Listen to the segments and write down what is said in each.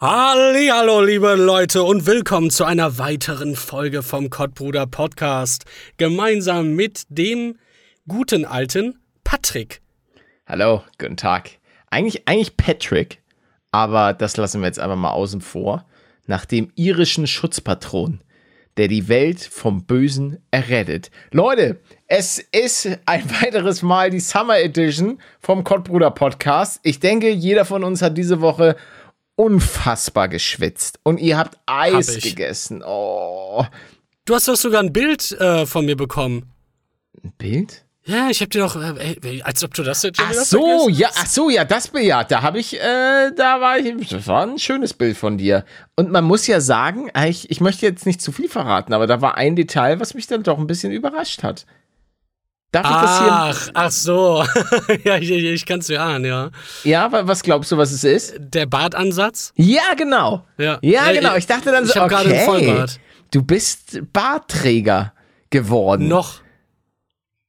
Hallo, liebe Leute und willkommen zu einer weiteren Folge vom Kottbruder Podcast. Gemeinsam mit dem guten alten Patrick. Hallo, guten Tag. Eigentlich, eigentlich Patrick, aber das lassen wir jetzt einfach mal außen vor. Nach dem irischen Schutzpatron, der die Welt vom Bösen errettet. Leute, es ist ein weiteres Mal die Summer Edition vom Kottbruder Podcast. Ich denke, jeder von uns hat diese Woche unfassbar geschwitzt und ihr habt Eis Hab gegessen. Oh. Du hast doch sogar ein Bild äh, von mir bekommen. Ein Bild? Ja, ich hab dir doch, äh, als ob du das jetzt schon Ach so, ja, ach so, ja, das Bild, ja, da habe ich, äh, da war ich, das war ein schönes Bild von dir. Und man muss ja sagen, ich, ich möchte jetzt nicht zu viel verraten, aber da war ein Detail, was mich dann doch ein bisschen überrascht hat. Darf ich das Ach, ach so. ja, ich, ich, ich kann's dir ahnen, ja. hier? Ja, wa- was glaubst du, was es ist? Der Bartansatz? Ja, genau. Ja. Ja, Ja, genau. ich- Ich dachte dann ich so, hab gerade einen okay, Vollbart. du bist Bartträger geworden. Noch.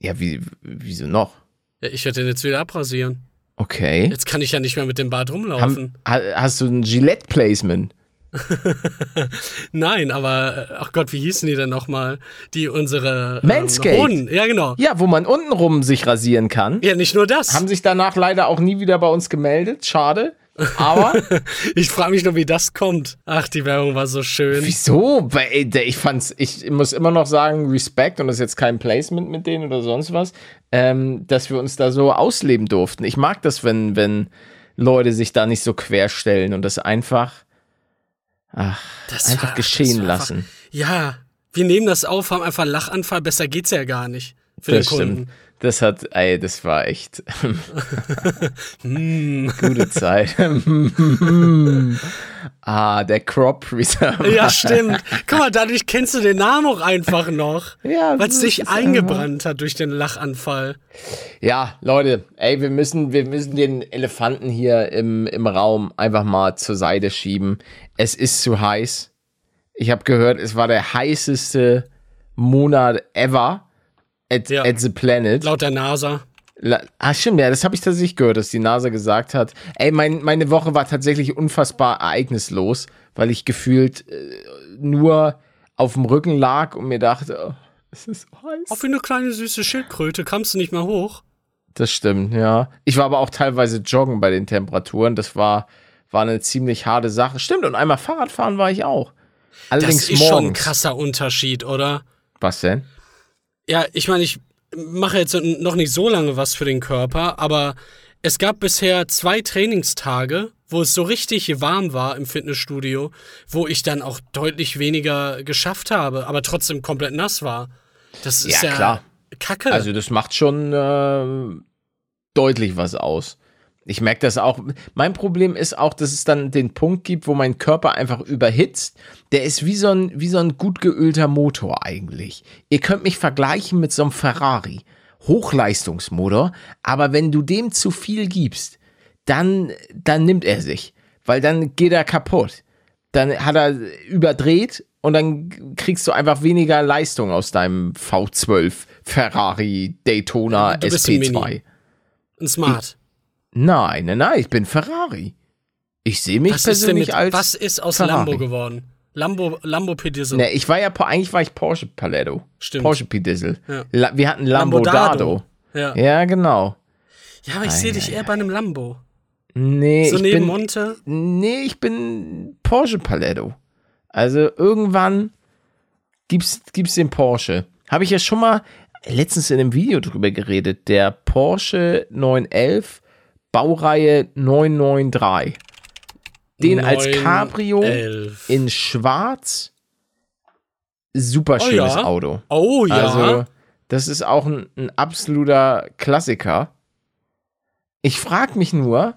Ja, wie, wieso noch? Ich werde den jetzt wieder abrasieren. Okay. Jetzt kann ich ja nicht mehr mit dem Bart Haben, rumlaufen. ha- hast du ein Gillette-Placement? Nein, aber, äh, ach Gott, wie hießen die denn nochmal? Die unsere. Manscaped. Ähm, Hoden. Ja, genau. Ja, wo man untenrum sich rasieren kann. Ja, nicht nur das. Haben sich danach leider auch nie wieder bei uns gemeldet. Schade. Aber Ich frage mich nur, wie das kommt. Ach, die Werbung war so schön. wieso? Ich fand's, ich muss immer noch sagen, Respekt, und das ist jetzt kein Placement mit denen oder sonst was, ähm, dass wir uns da so ausleben durften. Ich mag das, wenn, wenn Leute sich da nicht so querstellen und das einfach, ach, Das einfach war- geschehen lassen. Einfach, ja, wir nehmen das auf, haben einfach einen Lachanfall. Besser geht's ja gar nicht. Für Das den Kunden. stimmt. Das hat, ey, das war echt Hm. gute Zeit. ah, der Crop Preserver. Ja, stimmt. Guck mal, dadurch kennst du den Namen auch einfach noch. Ja, Weil es ist eingebrannt hat durch den Lachanfall. Ja, Leute, ey, wir müssen, wir müssen den Elefanten hier im, im Raum einfach mal zur Seite schieben. Es ist zu heiß. Ich habe gehört, es war der heißeste Monat ever at, Ja. at the planet. Laut der NASA. La ah, stimmt, ja, das habe ich tatsächlich gehört, dass die NASA gesagt hat. Ey, mein, meine Woche war tatsächlich unfassbar ereignislos, weil ich gefühlt äh, nur auf dem Rücken lag und mir dachte, oh, es ist heiß. Auch wie eine kleine süße Schildkröte kamst du nicht mehr hoch. Das stimmt, ja. Ich war aber auch teilweise joggen bei den Temperaturen. Das war, war eine ziemlich harte Sache. Stimmt, und einmal Fahrradfahren war ich auch. Allerdings Das ist morgens. schon ein krasser Unterschied, oder? Was denn? Ja, ich meine, ich mache jetzt noch nicht so lange was für den Körper, aber es gab bisher zwei Trainingstage, wo es so richtig warm war im Fitnessstudio, wo ich dann auch deutlich weniger geschafft habe, aber trotzdem komplett nass war. Das ist ja, Ja, klar. Kacke. Also, das macht schon äh, deutlich was aus. Ich merke das auch. Mein Problem ist auch, dass es dann den Punkt gibt, wo mein Körper einfach überhitzt. Der ist wie so ein, wie so ein gut geölter Motor eigentlich. Ihr könnt mich vergleichen mit so einem Ferrari. Hochleistungsmotor, aber wenn du dem zu viel gibst, dann, dann nimmt er sich, weil dann geht er kaputt. Dann hat er überdreht und dann kriegst du einfach weniger Leistung aus deinem V12 Ferrari Daytona Du bist ein SP2. Mini. ein Smart. Nein, nein, nein, ich bin Ferrari. Ich sehe mich Was persönlich mit, als was ist aus Ferrari. Lambo geworden? Lambo, Lambo Pedizzo. Ne, ich war ja, eigentlich war ich Porsche Paletto. Stimmt. Porsche P-Diesel. Ja. Wir hatten Lambo Dado. Ja. Ja, genau. ja, aber ich sehe dich eher bei einem Lambo. Nee, So ich neben bin, Monte. Nee, ich bin Porsche Paletto. Also irgendwann gibt's, gibt's den Porsche. Habe ich ja schon mal letztens in einem Video drüber geredet. Der Porsche 911 Baureihe 993. Den als Neun, Cabrio elf. in schwarz. Super Oh schönes ja. Auto. Oh ja. Also, das ist auch ein, ein absoluter Klassiker. Ich frage mich nur,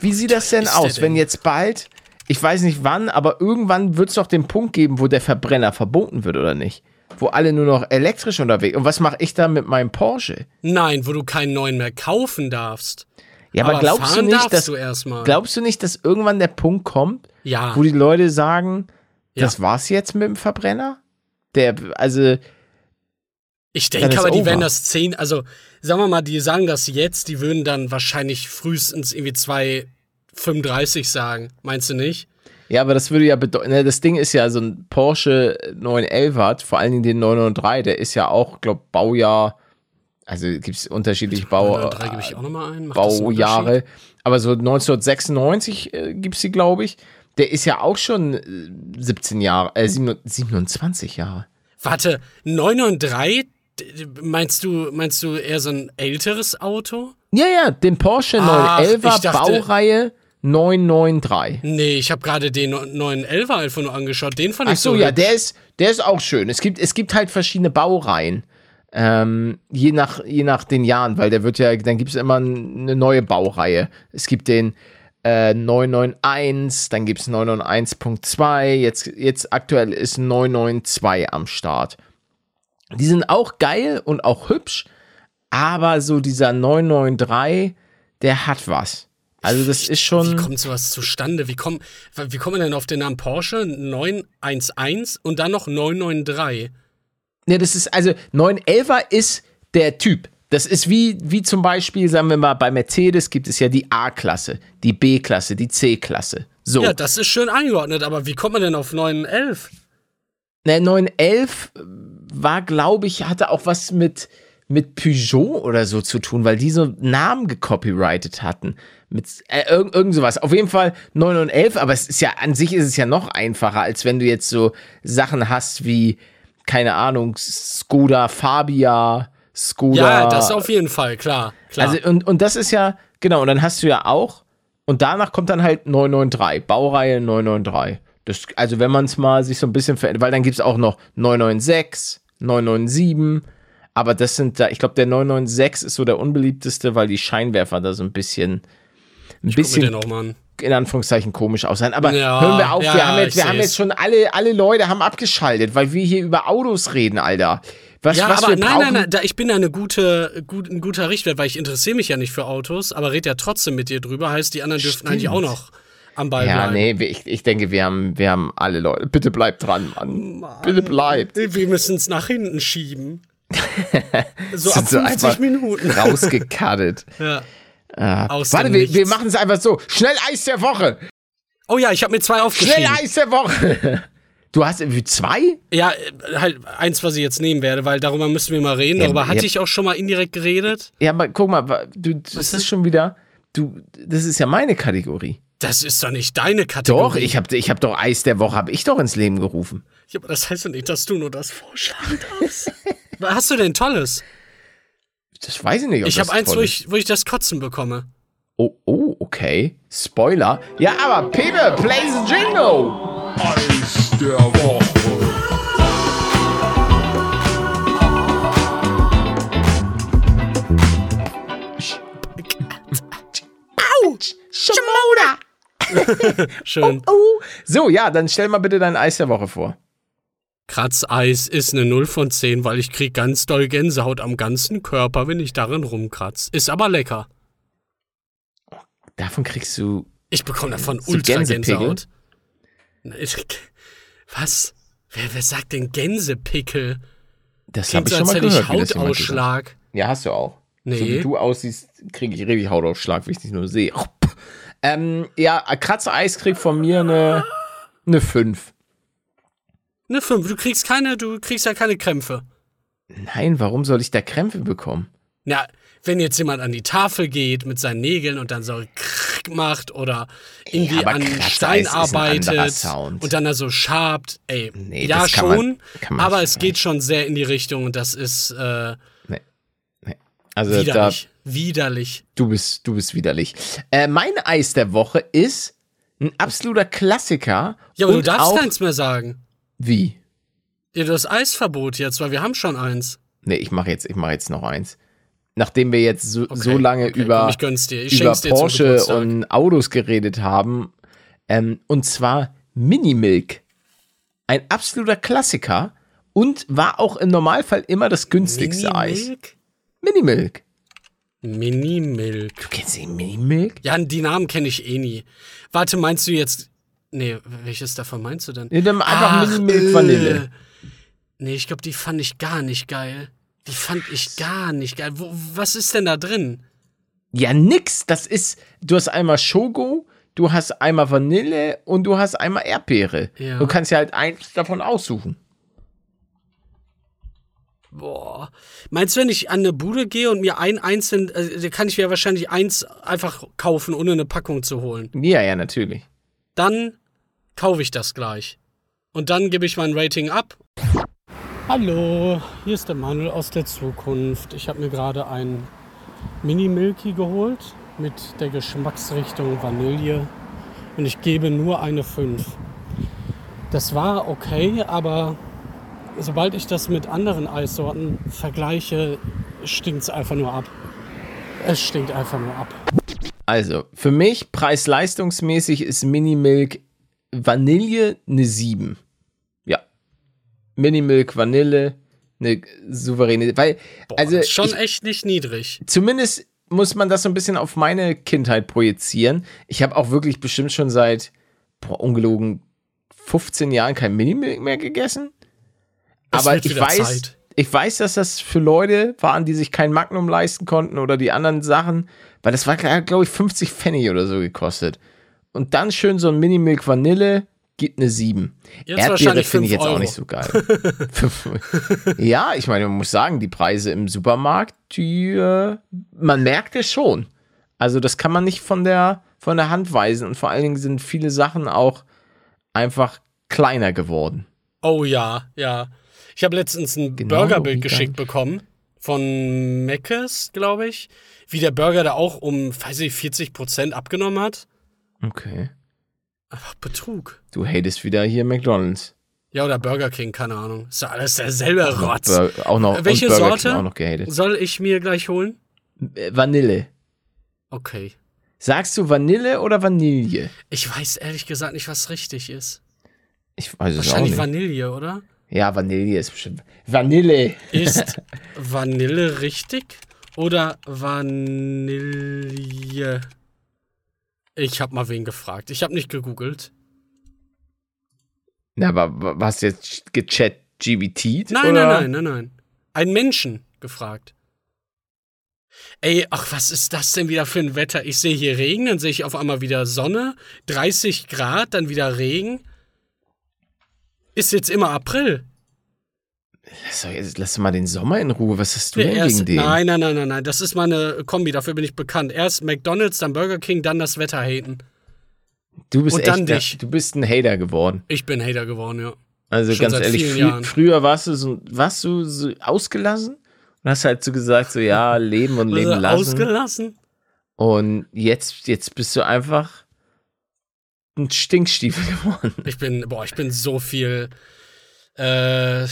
wie sieht das denn aus, wenn denn? jetzt bald ich weiß nicht wann, aber irgendwann wird es doch den Punkt geben, wo der Verbrenner verboten wird, oder nicht? Wo alle nur noch elektrisch unterwegs. Und was mache ich da mit meinem Porsche? Nein, wo du keinen neuen mehr kaufen darfst. Ja, aber, Aber glaubst du nicht, dass du erstmal. glaubst du nicht, dass irgendwann der Punkt kommt, Ja. wo die Leute sagen, Ja. das war's jetzt mit dem Verbrenner? Der, also, Ich denke aber, die over. werden das 10, also sagen wir mal, die sagen das jetzt, die würden dann wahrscheinlich frühestens irgendwie 2,35 sagen. Meinst du nicht? ja, aber das würde ja bedeuten, ne, das Ding ist ja so ein Porsche 911 hat, vor allen Dingen den 993, der ist ja auch, glaub, Baujahr, also gibt's unterschiedliche Bau, 3 gebe ich auch nochmal ein. Macht das einen Baujahre, aber so 1996 äh, gibt's die, glaube ich. Der ist ja auch schon äh, 17 Jahre, äh, 27 Jahre. Warte, 993? D- Meinst du, meinst du eher so ein älteres Auto? Ja, ja, den Porsche Ach, 911er ich dachte- Baureihe 993. Nee, ich habe gerade den 911er einfach nur angeschaut. Den fand Ach ich so, so ja, der ist, der ist auch schön. Es gibt, es gibt halt verschiedene Baureihen. Ähm, je, nach, je nach den Jahren, weil der wird ja, dann gibt es immer eine neue Baureihe. Es gibt den äh, 991, dann gibt es 991.2, jetzt, jetzt aktuell ist 992 am Start. Die sind auch geil und auch hübsch, aber so dieser 993, der hat was. Also das ist Wie schon. kommt sowas zustande? Wie kommt, wie kommt man denn auf den Namen Porsche 911 und dann noch 993? Ne, das ist, also 911er ist der Typ. Das ist wie, wie zum Beispiel, sagen wir mal, bei Mercedes gibt es ja die A-Klasse, die B-Klasse, die C-Klasse. So. Ja, das ist schön eingeordnet, aber wie kommt man denn auf 911? Ne, 911 war, glaube ich, hatte auch was mit, mit Peugeot oder so zu tun, weil die so Namen gecopyrightet hatten. Mit äh, irgend, irgend sowas. Auf jeden Fall 911, aber es ist ja, an sich ist es ja noch einfacher, als wenn du jetzt so Sachen hast wie, keine Ahnung, Skoda Fabia, Skoda. Ja, das auf jeden Fall, klar. klar. Also, und, und das ist ja, genau, und dann hast du ja auch, und danach kommt dann halt 993, Baureihe 993. Das, also, wenn man es mal sich so ein bisschen verändert, weil dann gibt es auch noch 996, 997, aber das sind da, ich glaube, der 996 ist so der unbeliebteste, weil die Scheinwerfer da so ein bisschen, ein Guck mir bisschen den auch mal an. In Anführungszeichen komisch aussehen. Aber Ja, hören wir auf, ja, wir haben jetzt, wir haben jetzt schon alle, alle Leute haben abgeschaltet, weil wir hier über Autos reden, Alter. Was, Ja, was aber wir nein, nein, nein, da, ich bin da eine gute, gut, ein guter Richtwert, weil ich interessiere mich ja nicht für Autos, aber red ja trotzdem mit dir drüber. Heißt, die anderen dürften eigentlich auch noch am Ball Ja, bleiben. nee, wir- ich, ich denke, wir haben, wir haben alle Leute. Bitte bleibt dran, Mann. Bitte bleibt. Wir müssen es nach hinten schieben. So ab Sind so 50 einfach Minuten. Rausgekattet. Ja. Äh, warte, wir, wir machen es einfach so. Schnell Eis der Woche. Oh ja, ich habe mir zwei Schnell aufgeschrieben. Eis der Woche. Du hast irgendwie zwei? Ja, äh, halt eins, was ich jetzt nehmen werde, weil darüber müssen wir mal reden. Ja, darüber hatte ja. ich auch schon mal indirekt geredet. Ja, aber guck mal, du, das ist schon wieder. Du, das ist ja meine Kategorie. Das ist doch nicht deine Kategorie. Doch, ich habe ich hab doch Eis der Woche, habe ich doch ins Leben gerufen. Ja, aber das heißt doch nicht, dass du nur das vorschlagen darfst. Was hast du denn Tolles? Das weiß ich nicht. Ob Ich das habe eins, wo ich, wo ich das Kotzen bekomme. Oh, oh, okay. Spoiler. Ja, aber Pepe, play the jingle. Eis der Woche. Schön. Oh. So, ja, dann stell mal bitte dein Eis der Woche vor. Kratzeis ist eine 0 von 10, weil ich krieg ganz doll Gänsehaut am ganzen Körper, wenn ich darin rumkratz. Ist aber lecker. Davon kriegst du. Ich bekomme davon So ultra? Gänsehaut. Was? Wer, wer sagt denn Gänsepickel? Das habe ich schon mal gehört. Hautausschlag. Ja, hast du auch. Nee. So wie du aussiehst, kriege ich richtig Hautausschlag, wie ich dich nur sehe. Ähm, ja, Kratzeis kriegt von mir eine, eine 5. Eine 5. Du kriegst keine, du kriegst ja keine Krämpfe. Nein, warum soll ich da Krämpfe bekommen? Ja, wenn jetzt jemand an die Tafel geht mit seinen Nägeln und dann so krrrk macht oder irgendwie aber an Kratzeis Stein arbeitet und dann da so schabt, ey, Nee, ja man- schon, kann man aber nicht es geht schon sehr in die Richtung und das ist äh, Nee. nee. Also da, widerlich, widerlich. du bist, du bist widerlich. Äh, mein Eis der Woche ist ein absoluter Klassiker. Ja, aber und du darfst auch, keins mehr sagen. Wie? Ja, du hast Eisverbot jetzt, weil wir haben schon eins. Nee, ich mache jetzt, ich mache jetzt noch eins. Nachdem wir jetzt so, Okay, so lange okay, über, komm, über Porsche und Autos geredet haben, Ähm, und zwar Minimilk. Ein absoluter Klassiker und war auch im Normalfall immer das günstigste Eis. Minimilk? Minimilk. Minimilk. Du kennst den Minimilk? Ja, die Namen kenne ich eh nie. Warte, meinst du jetzt. Nee, welches davon meinst du denn? Nee, dann einfach Ach, Minimilk äh. Vanille. Nee, ich glaube, die fand ich gar nicht geil. Die fand ich gar nicht geil. Wo, was ist denn da drin? Ja, nix. Das ist, du hast einmal Shogo, du hast einmal Vanille und du hast einmal Erdbeere. Ja. Du kannst ja halt eins davon aussuchen. Boah. Meinst du, wenn ich an eine Bude gehe und mir ein einzeln, äh, da kann ich mir wahrscheinlich eins einfach kaufen, ohne eine Packung zu holen. Ja, ja, natürlich. Dann kaufe ich das gleich. Und dann gebe ich mein Rating ab. Hallo, hier ist der Manuel aus der Zukunft. Ich habe mir gerade ein Mini Milky geholt mit der Geschmacksrichtung Vanille und ich gebe nur eine 5. Das war okay, aber sobald ich das mit anderen Eissorten vergleiche, stinkt es einfach nur ab. Es stinkt einfach nur ab. Also, für mich, preis-leistungsmäßig ist Minimilk Vanille eine 7. Ja. Minimilk Vanille eine souveräne, weil, Boah, also, schon ich, echt nicht niedrig. zumindest muss man das so ein bisschen auf meine Kindheit projizieren. Ich habe auch wirklich bestimmt schon seit, boah, ungelogen, 15 Jahren kein Minimilk mehr gegessen. Es Aber ich weiß, Zeit. ich weiß, dass das für Leute waren, die sich kein Magnum leisten konnten oder die anderen Sachen, weil das war, glaube ich, 50 Pfennig oder so gekostet. Und dann schön so ein Minimilk Vanille, gibt eine 7. Jetzt Erdbeere finde ich jetzt auch Euro. nicht so geil. Ja, ich meine, man muss sagen, die Preise im Supermarkt, die, äh, man merkt es schon. Also das kann man nicht von der, von der Hand weisen und vor allen Dingen sind viele Sachen auch einfach kleiner geworden. Oh ja, ja. Ich habe letztens ein Genau, Burgerbild geschickt bekommen von Meckes, glaube ich. Wie der Burger da auch um, weiß ich, 40% abgenommen hat. Okay. Einfach Betrug. Du hatest wieder hier McDonalds. Ja, oder Burger King, keine Ahnung. Ist ja alles derselbe Rotz. Bur auch noch Welche Burger Sorte? Auch noch gehatet. Soll ich mir gleich holen? Äh, Vanille. Okay. Sagst du Vanille oder Vanille? Ich weiß ehrlich gesagt nicht, was richtig ist. Ich weiß es auch Wahrscheinlich nicht. Vanille, oder? ja, Vanille ist bestimmt. Vanille. Ist Vanille richtig oder Vanille? Ich habe mal wen gefragt. Ich habe nicht gegoogelt. Na, aber wa- was jetzt gechat GBT? Nein, oder? nein, nein, nein, nein. Einen Menschen gefragt. Ey, ach, was ist das denn wieder für ein Wetter? Ich sehe hier Regen, dann sehe ich auf einmal wieder Sonne, 30 Grad, dann wieder Regen. Ist jetzt immer April. Lass, doch jetzt, lass doch mal den Sommer in Ruhe. Was hast du denn erste- gegen den? Nein, nein, nein, nein, nein. Das ist meine Kombi, dafür bin ich bekannt. Erst McDonalds, dann Burger King, dann das Wetter haten. du bist und echt, dann dich. du bist ein Hater geworden. Ich bin Hater geworden, ja. Also Schon ganz ehrlich, frü früher warst du so, warst du so ausgelassen und hast halt so gesagt, so ja, leben und leben lassen. ausgelassen? Und jetzt, jetzt bist du einfach ein Stinkstiefel geworden. Ich bin, boah, ich bin so viel. Äh,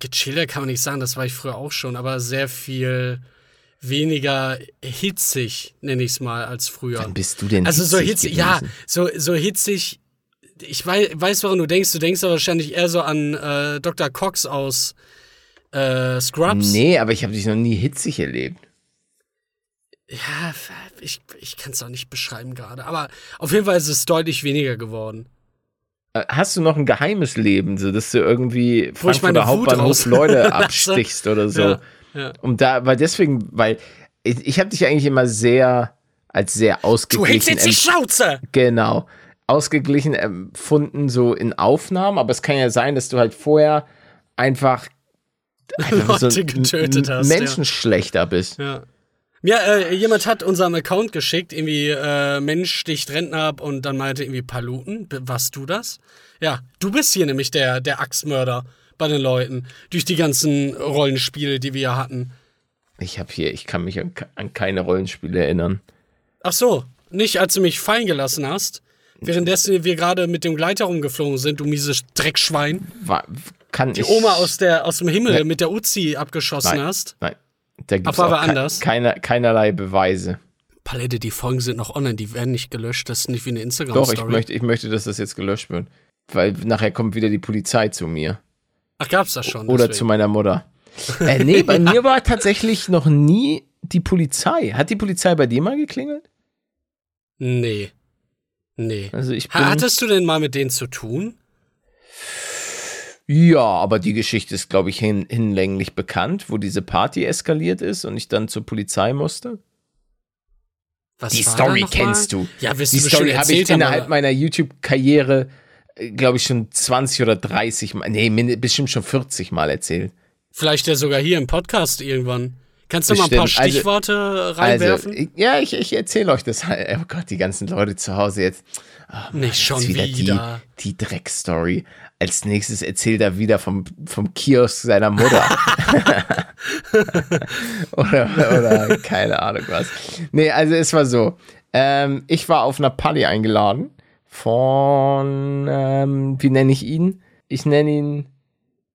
gechillter kann man nicht sagen, das war ich früher auch schon, aber sehr viel weniger hitzig, nenne ich es mal, als früher. Wann bist du denn Also so hitzig hitzig, ja, gewesen? so, so hitzig. Ich weiß, weiß, woran du denkst. Du denkst aber wahrscheinlich eher so an äh, Dr. Cox aus äh, Scrubs. Nee, aber ich habe dich noch nie hitzig erlebt. Ja, ich, ich kann es auch nicht beschreiben gerade. Aber auf jeden Fall ist es deutlich weniger geworden. Äh, Hast du noch ein geheimes Leben, so dass du irgendwie Frankfurter Hauptbahnhof Leute abstichst oder so? Ja, ja. Und da, weil deswegen, weil ich, ich habe dich eigentlich immer sehr als sehr Du ausgeglichen hältst jetzt die Schnauze! Genau. Ausgeglichen empfunden, so in Aufnahmen, aber es kann ja sein, dass du halt vorher einfach, einfach so Leute ein getötet hast, ja. Menschenschlechter bist. Ja. Ja, äh, jemand hat unserem Account geschickt, irgendwie äh, Mensch sticht Rentner ab und dann meinte irgendwie Paluten. Warst du das? Ja, du bist hier nämlich der, der Axtmörder bei den Leuten. Durch die ganzen Rollenspiele, die wir hatten. Ich habe hier, ich kann mich an, an keine Rollenspiele erinnern. Ach so, nicht als du mich fallen gelassen hast. Währenddessen wir gerade mit dem Gleiter rumgeflogen sind, du mieses Dreckschwein. War, kann Die ich, Oma aus, der, aus dem Himmel Nee. mit der Uzi abgeschossen Nein. hast. Nein, da gibt es keine, keinerlei Beweise. Palette, die Folgen sind noch online, die werden nicht gelöscht. Das ist nicht wie eine Instagram-Story. Doch, ich möchte, ich möchte, dass das jetzt gelöscht wird. Weil nachher kommt wieder die Polizei zu mir. Ach, gab's das schon? Oder deswegen. zu meiner Mutter. Äh, nee, bei mir war tatsächlich noch nie die Polizei. Hat die Polizei bei dir mal geklingelt? Nee. Nee. Also ich Hattest du denn mal mit denen zu tun? Ja, aber die Geschichte ist, glaube ich, hin, hinlänglich bekannt, wo diese Party eskaliert ist und ich dann zur Polizei musste. Was Die Story kennst mal? du. Ja, wirst Die bestimmt Story habe ich innerhalb meiner YouTube-Karriere, glaube ich, schon 20 oder 30 Mal, nee, bestimmt schon 40 Mal erzählt. Vielleicht ja sogar hier im Podcast irgendwann. Kannst du mal ein paar Bestimmt. Also- Stichworte reinwerfen? Also, ja, ich, ich erzähle euch das. Oh Gott, die ganzen Leute zu Hause jetzt. Ah, Mann, Nicht schon jetzt wieder. Die, die Dreckstory. Als nächstes erzählt er wieder vom, vom Kiosk seiner Mutter. oder, oder keine Ahnung was. Nee, also es war so. Ähm, ich war auf einer Party eingeladen von, ähm, wie nenne ich ihn? Ich nenne ihn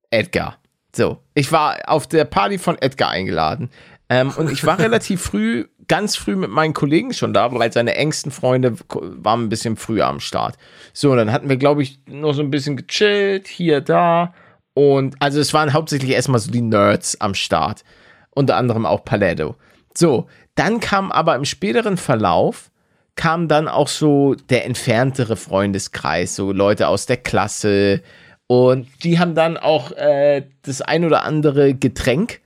Edgar. So, ich war auf der Party von Edgar eingeladen. Ähm, und ich war relativ früh, ganz früh mit meinen Kollegen schon da, weil seine engsten Freunde waren ein bisschen früher am Start. So, dann hatten wir, glaube ich, noch so ein bisschen gechillt, hier, da. Und also es waren hauptsächlich erstmal so die Nerds am Start. Unter anderem auch Paletto. So, dann kam aber im späteren Verlauf, kam dann auch so der entferntere Freundeskreis, so Leute aus der Klasse. Und die haben dann auch äh, das ein oder andere Getränk,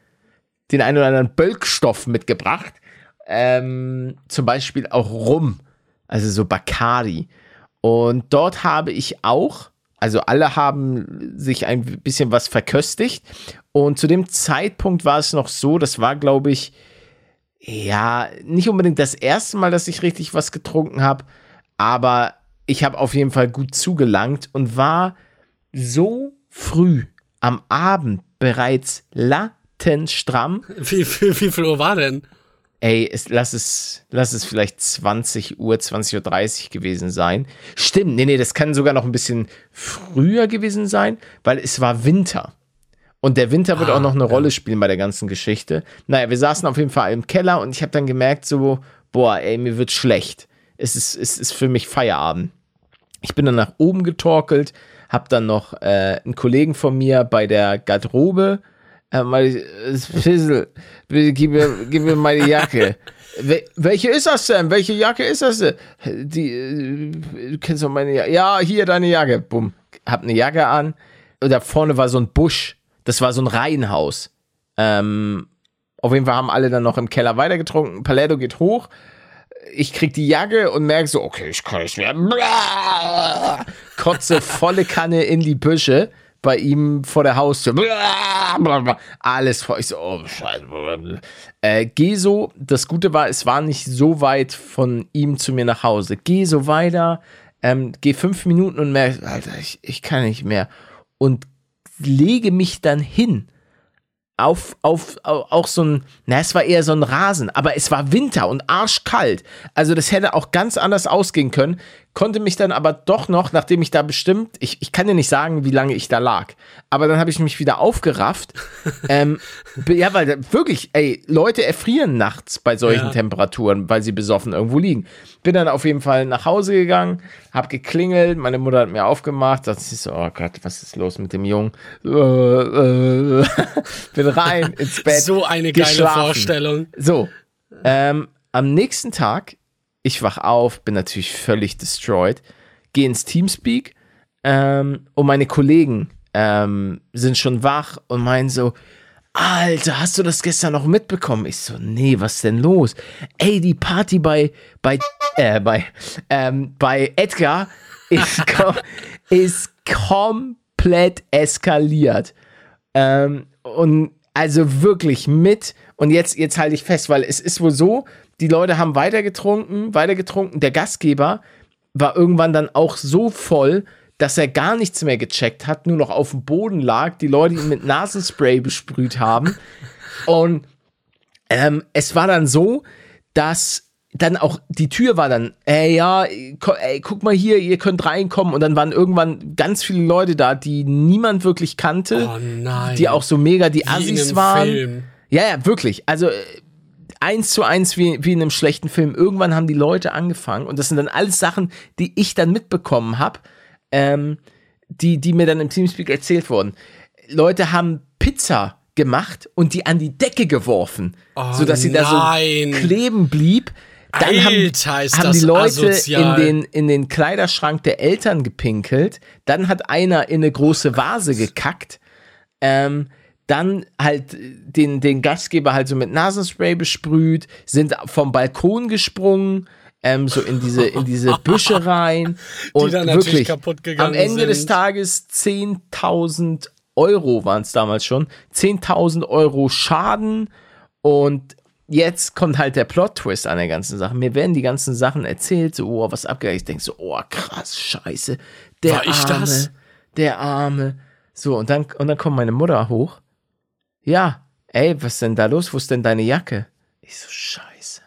den ein oder anderen Bölkstoff mitgebracht. Ähm, zum Beispiel auch Rum, also so Bacardi. Und dort habe ich auch, also alle haben sich ein bisschen was verköstigt. Und zu dem Zeitpunkt war es noch so, das war, glaube ich, ja, nicht unbedingt das erste Mal, dass ich richtig was getrunken habe, aber ich habe auf jeden Fall gut zugelangt und war so früh am Abend bereits lattenstramm. Wie, wie, wie viel Uhr war denn? Ey, es, lass, es, lass es vielleicht 20 Uhr, 20.30 Uhr gewesen sein. Stimmt, nee, nee, das kann sogar noch ein bisschen früher gewesen sein, weil es war Winter. Und der Winter wird Ah, auch noch eine ja. Rolle spielen bei der ganzen Geschichte. Naja, wir saßen auf jeden Fall im Keller und ich habe dann gemerkt, so, boah, ey, mir wird schlecht. Es ist, es ist für mich Feierabend. Ich bin dann nach oben getorkelt, hab dann noch äh, einen Kollegen von mir bei der Garderobe. Äh, mal, äh, Fizzle, bitte gib mir, gib mir meine Jacke. Wel welche ist das denn? Welche Jacke ist das denn? Die, äh, du kennst doch meine Jacke. Ja, hier deine Jacke. Bumm. Hab eine Jacke an. Und da vorne war so ein Busch. Das war so ein Reihenhaus. Ähm, auf jeden Fall haben alle dann noch im Keller weitergetrunken. Paletto geht hoch. Ich krieg die Jacke und merke so, okay, ich kann nicht mehr. Kotze volle Kanne in die Büsche bei ihm vor der Haustür. Alles voll. Ich so, oh, scheiße. Äh, geh so, das Gute war, es war nicht so weit von ihm zu mir nach Hause. Geh so weiter, ähm, geh fünf Minuten und merke, Alter, ich, ich kann nicht mehr. Und lege mich dann hin auf, auf, au- auch so ein, na, es war eher so ein Rasen, aber es war Winter und arschkalt. Also das hätte auch ganz anders ausgehen können. Konnte mich dann aber doch noch, nachdem ich da bestimmt, ich, ich kann dir nicht sagen, wie lange ich da lag, aber dann habe ich mich wieder aufgerafft. ähm, ja, weil wirklich, ey, Leute erfrieren nachts bei solchen Ja. Temperaturen, weil sie besoffen irgendwo liegen. Bin dann auf jeden Fall nach Hause gegangen, hab geklingelt, meine Mutter hat mir aufgemacht, dachte ich so, oh Gott, was ist los mit dem Jungen? Äh, äh, bin rein ins Bett. So eine geile geschlafen. Vorstellung. So, ähm, am nächsten Tag, ich wach auf, bin natürlich völlig destroyed, gehe ins Teamspeak ähm, und meine Kollegen ähm, sind schon wach und meinen so, Alter, hast du das gestern noch mitbekommen? Ich so, nee, was denn los? Ey, die Party bei, bei, äh, bei, ähm, bei Edgar ist, kom ist komplett eskaliert. Ähm, und also wirklich mit, und jetzt, jetzt halte ich fest, weil es ist wohl so, die Leute haben weiter getrunken, weiter getrunken. Der Gastgeber war irgendwann dann auch so voll, dass er gar nichts mehr gecheckt hat, nur noch auf dem Boden lag, die Leute ihn mit Nasenspray besprüht haben. Und ähm, es war dann so, dass dann auch die Tür war dann, ey, ja, ey, guck mal hier, ihr könnt reinkommen. Und dann waren irgendwann ganz viele Leute da, die niemand wirklich kannte, Oh nein. die auch so mega die Wie Assis waren. Film. Ja, ja, wirklich. Also äh, eins zu eins wie, wie in einem schlechten Film. Irgendwann haben die Leute angefangen und das sind dann alles Sachen, die ich dann mitbekommen habe, ähm, die, die mir dann im Teamspeak erzählt wurden. Leute haben Pizza gemacht und die an die Decke geworfen, Oh, sodass sie da nein. so kleben blieb. Dann Alter, haben, haben die Leute in den, in den Kleiderschrank der Eltern gepinkelt. Dann hat einer in eine große Vase gekackt. Ähm, dann halt den, den Gastgeber halt so mit Nasenspray besprüht, sind vom Balkon gesprungen, ähm, so in diese, in diese Büsche rein. Und dann natürlich wirklich, kaputt gegangen am Ende des sind. Tages 10.000 Euro waren es damals schon. 10.000 Euro Schaden und jetzt kommt halt der Plot-Twist an der ganzen Sache. Mir werden die ganzen Sachen erzählt, so, oh, was abgegangen. Ich denke so, oh, krass, scheiße. Der War ich Arme, das? der Arme. So, und dann, und dann kommt meine Mutter hoch. Ja, ey, was ist denn da los? Wo ist denn deine Jacke? Ich so, scheiße.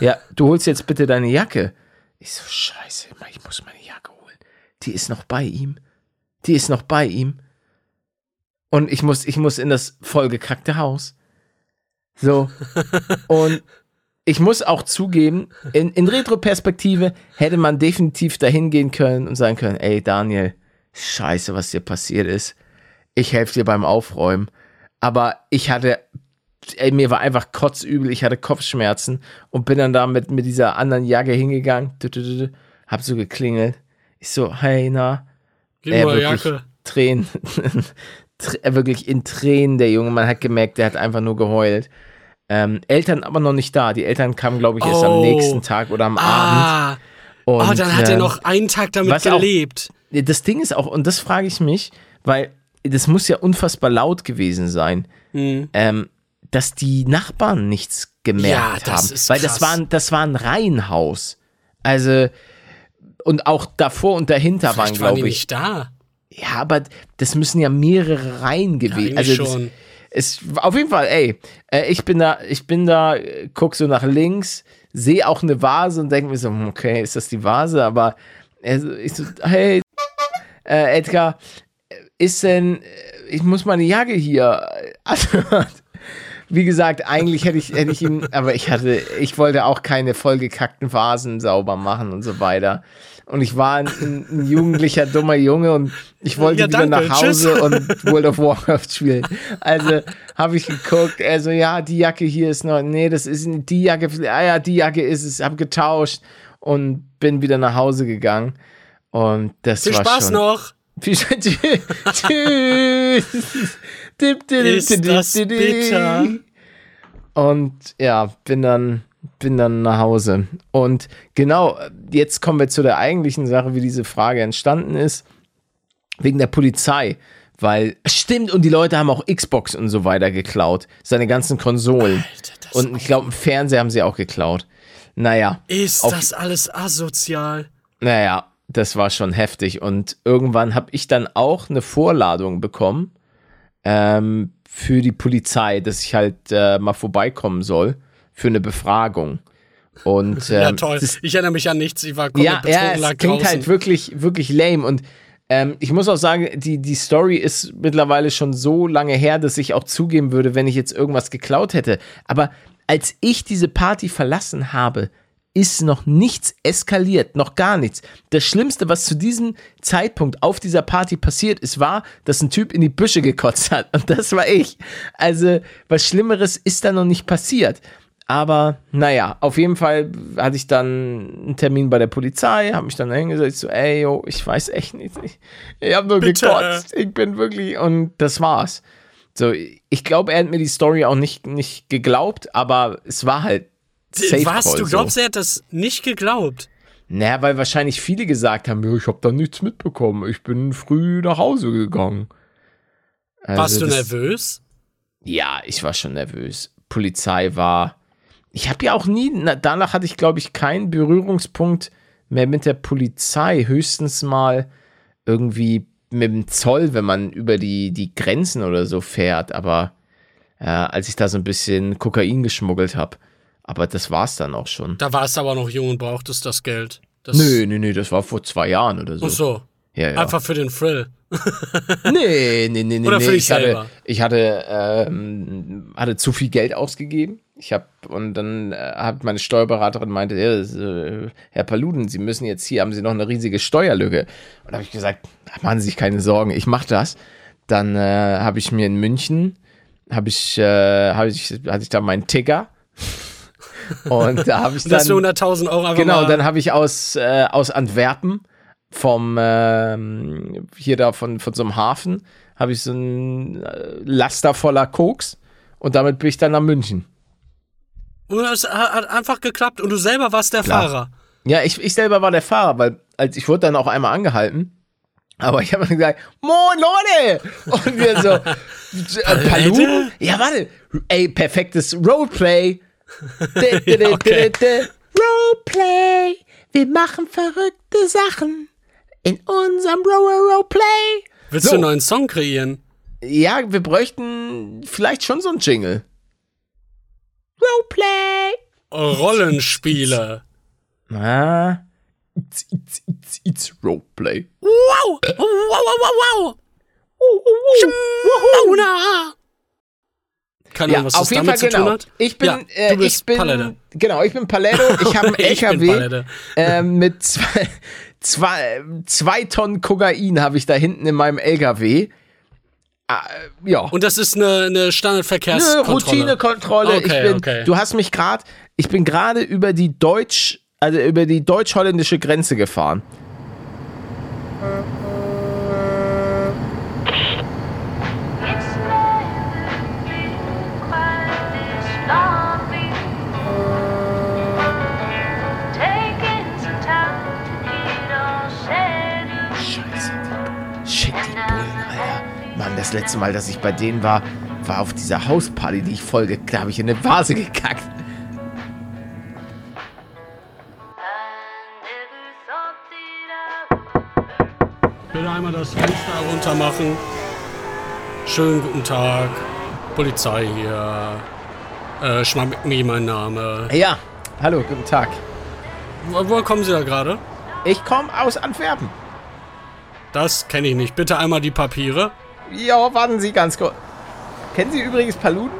Ja, du holst jetzt bitte deine Jacke. Ich so, scheiße, ich muss meine Jacke holen. Die ist noch bei ihm. Die ist noch bei ihm. Und ich muss, ich muss in das vollgekackte Haus. So. Und ich muss auch zugeben, in, in Retroperspektive hätte man definitiv dahin gehen können und sagen können, ey Daniel, scheiße, was dir passiert ist. Ich helfe dir beim Aufräumen. Aber ich hatte, ey, mir war einfach kotzübel, ich hatte Kopfschmerzen und bin dann da mit, mit dieser anderen Jacke hingegangen, hab so geklingelt. Ich so, hey, na, Gib er mal wirklich Jacke. Tränen, Tr- wirklich in Tränen, der Junge. Man hat gemerkt, der hat einfach nur geheult. Ähm, Eltern aber noch nicht da. Die Eltern kamen, glaube ich, erst am Oh. nächsten Tag oder am Abend. Ah, Und, oh, dann hat er ähm, noch einen Tag damit was auch- gelebt. Das Ding ist auch, und das frage ich mich, weil das muss ja unfassbar laut gewesen sein, Hm. ähm, dass die Nachbarn nichts gemerkt Ja, das haben. weil das war, ein- das war ein Reihenhaus. Also, und auch davor und dahinter waren, Vielleicht waren glaube ich, nicht da. Ja, aber das müssen ja mehrere Reihen gewesen. eigentlich also das- schon. Es, auf jeden Fall, ey, äh, ich bin da, ich bin da, äh, guck so nach links, sehe auch eine Vase und denke mir so, hm, okay, ist das die Vase? Aber er so- ich so, hey, äh, Edgar, ist denn, äh, ich muss meine Jacke hier. Also, wie gesagt, eigentlich hätte ich, hätte ich ihn, aber ich hatte, ich wollte auch keine vollgekackten Vasen sauber machen und so weiter. Und ich war ein, ein jugendlicher, dummer Junge und ich wollte Ja, wieder danke, nach tschüss. Hause und World of Warcraft spielen. Also habe ich geguckt, er so, ja, die Jacke hier ist noch, nee, das ist nicht die Jacke, ah ja, die Jacke ist es, hab getauscht und bin wieder nach Hause gegangen. Und das Viel war Spaß schon, noch. Tschüss. Ist das bitter. Und ja, bin dann, bin dann nach Hause. Und genau, jetzt kommen wir zu der eigentlichen Sache, wie diese Frage entstanden ist. Wegen der Polizei. Weil, stimmt, und die Leute haben auch Xbox und so weiter geklaut. Seine ganzen Konsolen. Alter, und ich glaube, einen Fernseher haben sie auch geklaut. Naja. ist das alles asozial. Naja, das war schon heftig. Und irgendwann habe ich dann auch eine Vorladung bekommen ähm, für die Polizei, dass ich halt äh, mal vorbeikommen soll für eine Befragung. Und ähm, ja, toll. Ich erinnere mich an nichts. Ich war komplett ja, betrunken, ja, es lag klingt draußen. halt wirklich, wirklich lame. Und ähm, ich muss auch sagen, die, die Story ist mittlerweile schon so lange her, dass ich auch zugeben würde, wenn ich jetzt irgendwas geklaut hätte. Aber als ich diese Party verlassen habe, ist noch nichts eskaliert, noch gar nichts. Das Schlimmste, was zu diesem Zeitpunkt auf dieser Party passiert ist, war, dass ein Typ in die Büsche gekotzt hat. Und das war ich. Also, was Schlimmeres ist da noch nicht passiert. Aber naja, auf jeden Fall hatte ich dann einen Termin bei der Polizei, habe mich dann hingesetzt, so, ey, yo, ich weiß echt nicht. Ich, ich habe nur Bitte. gekotzt. Ich bin wirklich, und das war's. So, ich glaube, er hat mir die Story auch nicht, nicht geglaubt, aber es war halt safe Was? Call Du so. glaubst, er hat das nicht geglaubt? Naja, weil wahrscheinlich viele gesagt haben, ich habe da nichts mitbekommen. Ich bin früh nach Hause gegangen. Also Warst du nervös? Ja, ich war schon nervös. Polizei war. Ich habe ja auch nie, na, danach hatte ich, glaube ich, keinen Berührungspunkt mehr mit der Polizei. Höchstens mal irgendwie mit dem Zoll, wenn man über die, die Grenzen oder so fährt. Aber äh, als ich da so ein bisschen Kokain geschmuggelt habe. Aber das war's dann auch schon. Da warst du aber noch jung und brauchtest das Geld. Das Nö, nö, nö, das war vor zwei Jahren oder so. Ach so. Ja, ja. Einfach für den Thrill. Nee, nee, nee, nee. Oder nee. für dich ich hatte, selber? ich hatte, ähm, hatte zu viel Geld ausgegeben. Ich habe und dann äh, hat meine Steuerberaterin meinte, äh, Herr Paluden, Sie müssen jetzt hier, haben Sie noch eine riesige Steuerlücke. Und da habe ich gesagt, ach, machen Sie sich keine Sorgen, ich mache das. Dann äh, habe ich mir in München, habe ich, äh, habe ich, hatte ich da meinen Ticker. Und da habe ich Dass du dann 100.000 Euro einfach Genau, dann habe ich aus, äh, aus Antwerpen vom ähm, hier da von, von so einem Hafen habe ich so ein äh, Laster voller Koks und damit bin ich dann nach München. Und es hat hat einfach geklappt und du selber warst der Klar. Fahrer. Ja, ich, ich selber war der Fahrer, weil als ich wurde dann auch einmal angehalten. Aber ich habe dann gesagt, Moin Leute! Und wir so, äh, Palu? Ja, warte. Ey, perfektes Roleplay. Okay. Roleplay. Wir machen verrückte Sachen in unserem Ro- Roleplay. Willst So. du einen neuen Song kreieren? Ja, wir bräuchten vielleicht schon so einen Jingle. Roleplay. Rollenspiele. Ah. It's, it's, it's, it's Roleplay. Wow! Wow, wow, wow, wow! Schmauna! Keine Ja, Ahnung, was auf das jeden damit Fall zu tun genau. hat. Ich bin, ja, äh, du bist ich bin, Palette. genau, ich bin Paletto. Ich habe einen LKW ähm, mit zwei, zwei, zwei Tonnen Kokain habe ich da hinten in meinem LKW. Ah, ja. Und das ist eine, eine Standardverkehrskontrolle. Routinekontrolle. ich Okay, bin, okay. Du hast mich gerade, ich bin gerade über die Deutsch, also über die deutsch-holländische Grenze gefahren. It's das letzte Mal, dass ich bei denen war, war auf dieser Hausparty, die ich folge. Da habe ich in eine Vase gekackt. Bitte einmal das Fenster runter machen. Schönen guten Tag. Polizei hier. Äh, Schmammi, mein Name. Ja, hallo, guten Tag. Wo, woher kommen Sie da gerade? Ich komme aus Antwerpen. Das kenne ich nicht. Bitte einmal die Papiere. Ja, warten Sie ganz kurz. Kennen Sie übrigens Paluden?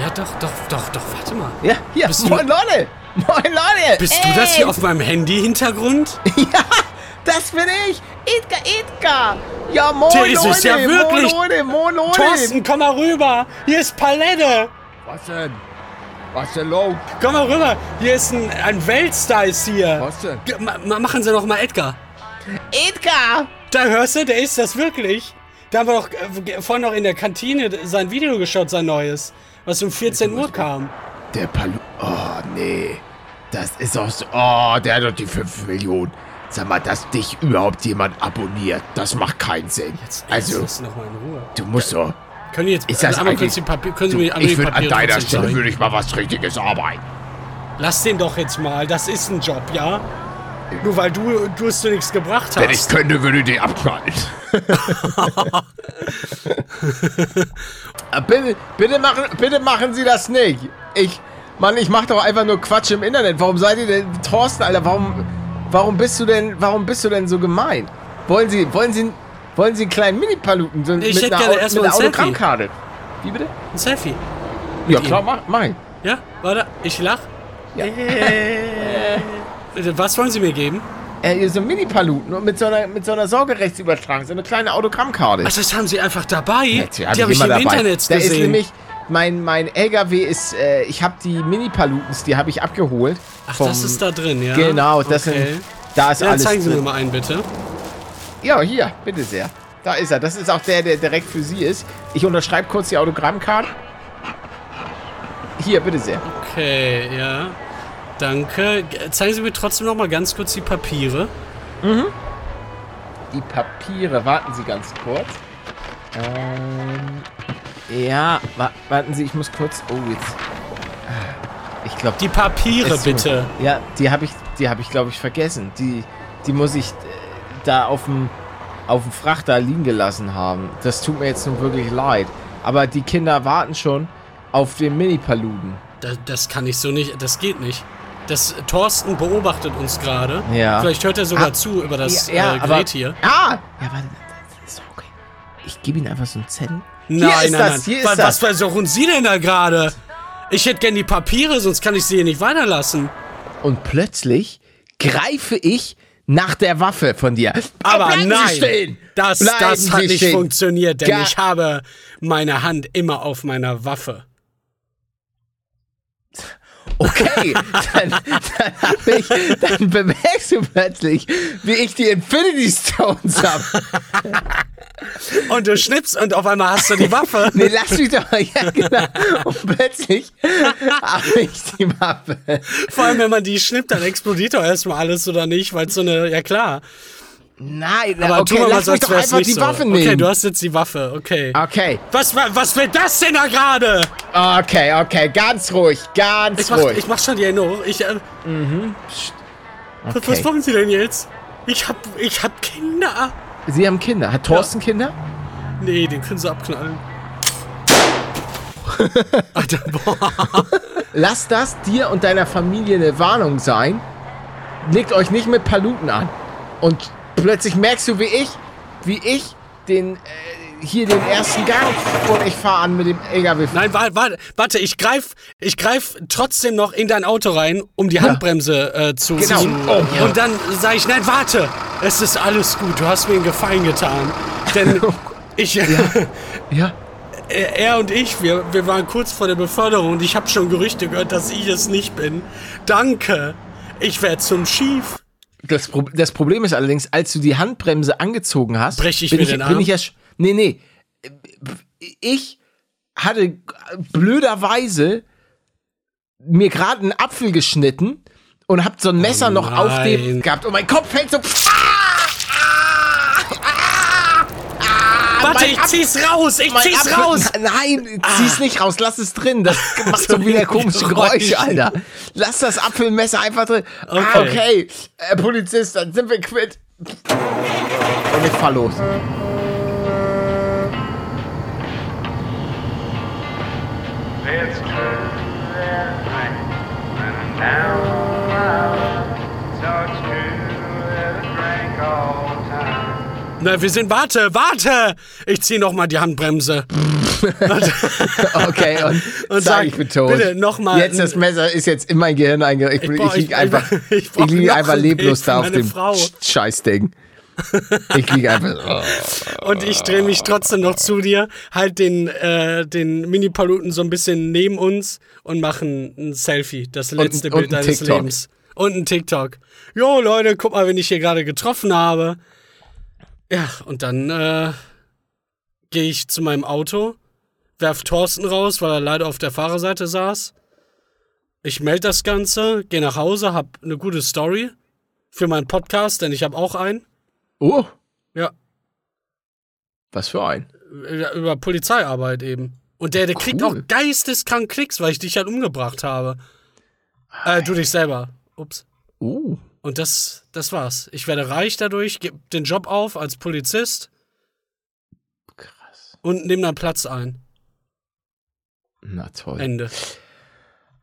Ja, doch, doch, doch, doch, warte mal. Ja, hier. Bist du- Moin Leute. Moin Leute. Bist du das hier auf meinem Handy-Hintergrund? Ja, das bin ich. Edgar, Edgar. Ja, moin Der ist Leute. es ja wirklich. Moin Leute, moin Leute. Thorsten, komm mal rüber. Hier ist Palette. Was denn? Was denn los? Komm mal rüber. Hier ist ein, ein Weltstar ist hier. Was denn? Ma- machen Sie doch mal Edgar. Edgar. Da hörst du, der ist das wirklich. Da haben wir doch äh, vorhin noch in der Kantine sein Video geschaut, sein neues. Was um 14 Uhr kam. Der Palu... Oh, nee. Das ist auch so... Oh, der hat doch die 5 Millionen. Sag mal, dass dich überhaupt jemand abonniert, das macht keinen Sinn. Also, Lass noch mal in Ruhe. du musst doch... Können, jetzt, Ist das einmal kurz die Papier, können Sie Du, mir die ich würde an deiner Stelle würde ich mal was Richtiges arbeiten. Lass den doch jetzt mal. Das ist ein Job, ja? Nur weil du, du es zu nichts gebracht Wenn ich hast. könnte, würde ich den abschneiden. Ah, bitte, bitte, machen, bitte machen Sie das nicht. Ich, Mann, ich mach doch einfach nur Quatsch im Internet. Warum seid ihr denn, Thorsten, Alter, warum, warum bist du denn, warum bist du denn so gemein? Wollen Sie, wollen Sie, wollen Sie einen kleinen Mini-Paluten so Ich mit hätte einer, gerne erstmal mit einer. Autogrammkarte? Wie bitte? Ein Selfie. Ja, klar, mach, mach ich. Ja? Warte, ich lach. Ja. Was wollen Sie mir geben? Äh, so ein Mini-Paluten und mit so einer, mit so einer Sorgerechtsübertragung, so eine kleine Autogrammkarte. Ach, das haben Sie einfach dabei? Ja, die habe ich im dabei. Internet Da ist gesehen. nämlich, mein, mein LKW ist, äh, ich habe die Mini-Palutens, die habe ich abgeholt. Ach, vom- das ist da drin, ja? Genau, das okay. sind, da ist Ja, alles zeigen Sie mir drin. mal einen, bitte. Ja, hier, bitte sehr. Da ist er. Das ist auch der, der direkt für Sie ist. Ich unterschreibe kurz die Autogrammkarte. Hier, bitte sehr. Okay, ja. Danke. Zeigen Sie mir trotzdem noch mal ganz kurz die Papiere. Die Papiere, warten Sie ganz kurz. Ähm, ja, wa warten Sie, ich muss kurz. Oh, jetzt. Ich glaube, Die Papiere, so. bitte. Ja, die habe ich, die habe ich, glaube ich, vergessen. Die, die muss ich äh, da auf dem, auf dem Frachter liegen gelassen haben. Das tut mir jetzt nun wirklich leid. Aber die Kinder warten schon auf den Mini-Paluden. Das, das kann ich so nicht. Das geht nicht. Das Thorsten beobachtet uns gerade. Ja. Vielleicht hört er sogar Ah, zu über das ja, äh, aber- Gerät hier. Ah! Ja, warte, das ist doch okay. Ich gebe ihm einfach so einen Zettel. Nein, hier ist nein, das, nein. hier ist was, das. was versuchen Sie denn da gerade? Ich hätte gern die Papiere, sonst kann ich sie hier nicht weiterlassen. Und plötzlich greife ich nach der Waffe von dir. Aber Sie nein, das, das hat Sie nicht stehen! funktioniert, denn Ga- ich habe meine Hand immer auf meiner Waffe. Okay, dann, dann, ich, dann bemerkst du plötzlich, wie ich die Infinity Stones habe. Und du schnippst und auf einmal hast du die Waffe. Nee, lass mich doch mal. Ja, genau. Und plötzlich habe ich die Waffe. Vor allem, wenn man die schnippt, dann explodiert doch erstmal alles oder nicht, weil so eine, ja klar. Nein, Aber okay, tu mal lass mich doch einfach die so. Waffe Okay, nehmen. du hast jetzt die Waffe, okay. Okay, Was, wa- was will das denn da gerade? okay, okay, ganz ruhig, ganz Ich mach, ruhig. ich mach schon die Erinnerung. Ich, äh, was, was okay. wollen Sie denn jetzt? Ich hab, ich hab Kinder. Sie haben Kinder. Hat Thorsten Kinder? Nee, den können Sie abknallen. Alter, boah. Lass das dir und deiner Familie eine Warnung sein. Legt euch nicht mit Paluten an. Und plötzlich merkst du, wie ich, wie ich den, äh, hier den ersten Gang und ich fahre an mit dem LKW. Nein, wa- wa- warte, ich greif, ich greif trotzdem noch in dein Auto rein, um die Handbremse äh, zu Genau. zu- Oh, ja. Und dann sage ich, nein, warte, es ist alles gut, du hast mir einen Gefallen getan. Denn ich, Ja. er er und ich, wir, wir waren kurz vor der Beförderung und ich habe schon Gerüchte gehört, dass ich es nicht bin. Danke, ich werde zum Schief. Das, Pro das Problem ist allerdings, als du die Handbremse angezogen hast, Brech ich bin mir ich, den bin Arm? ich ja. Nee, nee. Ich hatte blöderweise mir gerade einen Apfel geschnitten und hab so ein Messer noch auf dem gehabt und mein Kopf fällt so. Warte, ich zieh's raus, ich Mein zieh's Apfel- raus. Nein, zieh's nicht raus, lass es drin. Das macht so wieder komische Geräusche. Alter. Lass das Apfelmesser einfach drin. Ah, Okay. okay. Äh, Polizist, dann sind wir quitt. Und ich fahr los. It's Na, wir sind, warte, warte. Ich zieh noch mal die Handbremse. Okay, und, Und sag, ich bin tot. bitte, noch mal- Jetzt, das Messer ist jetzt in mein Gehirn einge... Ich, ich, brauch- lieg ich- einfach, ich ich, lieg einfach ein leblos da auf dem Frau. Scheißding. Ich lieg einfach... Oh. Und ich drehe mich trotzdem noch zu dir, halt den, äh, den Mini-Paluten so ein bisschen neben uns und machen ein Selfie. Das letzte und Bild deines TikTok. Lebens. Und ein TikTok. Jo, Leute, guck mal, wen ich hier gerade getroffen habe. Ja, und dann äh, gehe ich zu meinem Auto, werf Thorsten raus, weil er leider auf der Fahrerseite saß. Ich melde das Ganze, gehe nach Hause, hab eine gute Story für meinen Podcast, denn ich habe auch einen. oh, Ja, was für ein. über Polizeiarbeit eben. Und der, der kriegt auch Cool. geisteskrank Klicks, weil ich dich halt umgebracht habe. Äh, du dich selber. Ups. Oh. Und das, das war's. Ich werde reich dadurch, gebe den Job auf als Polizist Krass. und nehme dann Platz ein. Na toll. Ende.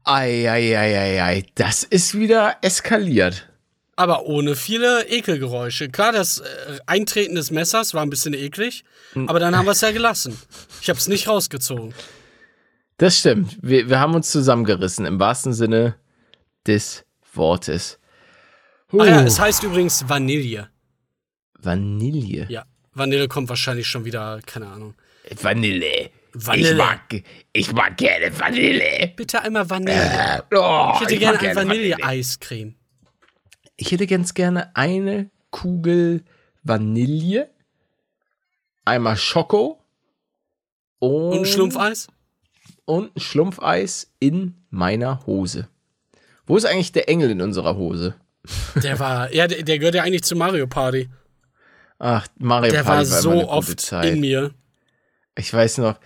Eieieiei, das ist wieder eskaliert. Aber ohne viele Ekelgeräusche. Klar, das äh, Eintreten des Messers war ein bisschen eklig, aber dann haben wir es ja gelassen. Ich habe es nicht rausgezogen. Das stimmt. Wir, wir haben uns zusammengerissen, im wahrsten Sinne des Wortes. Huh. Ah ja, es heißt übrigens Vanille. Vanille. Ja, Vanille kommt wahrscheinlich schon wieder, keine Ahnung. Vanille. Vanille. Ich mag, ich mag gerne Vanille. Bitte einmal Vanille. Oh, Ich hätte mag gerne ein gerne Vanille-Eiscreme. Ich hätte ganz gerne eine Kugel Vanille, einmal Schoko und, Und ein Schlumpfeis? und ein Schlumpfeis in meiner Hose. Wo ist eigentlich der Engel in unserer Hose? Der war, ja, der, der gehört ja eigentlich zu Mario Party. Ach, Mario Der Party war eine so oft Zeit. in mir. Ich weiß noch,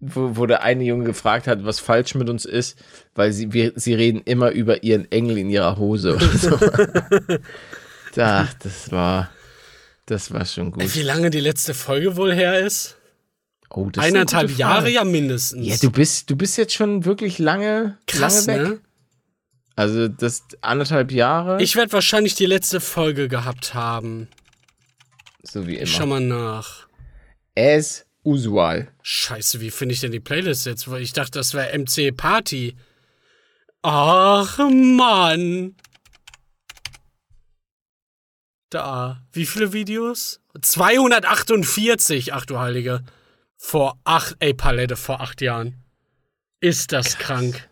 wo, wo der eine Junge gefragt hat, was falsch mit uns ist, weil sie, wir, sie reden immer über ihren Engel in ihrer Hose oder so. Ach, das war, das war schon gut. Wie lange die letzte Folge wohl her ist? Oh, das ist eine Eineinhalb gute Jahre ja mindestens. Ja, du bist, du bist jetzt schon wirklich lange, Krass, lange weg. ne? Also das anderthalb Jahre, Ich werde wahrscheinlich die letzte Folge gehabt haben. so wie Ich schau immer. mal nach. As usual. Scheiße, wie finde ich denn die Playlist jetzt? Ich dachte, das wäre MC Party. Ach, Mann. Da. Wie viele Videos? 248. Ach du Heilige. Vor acht, ey, Palette, vor acht Jahren. Ist das krank.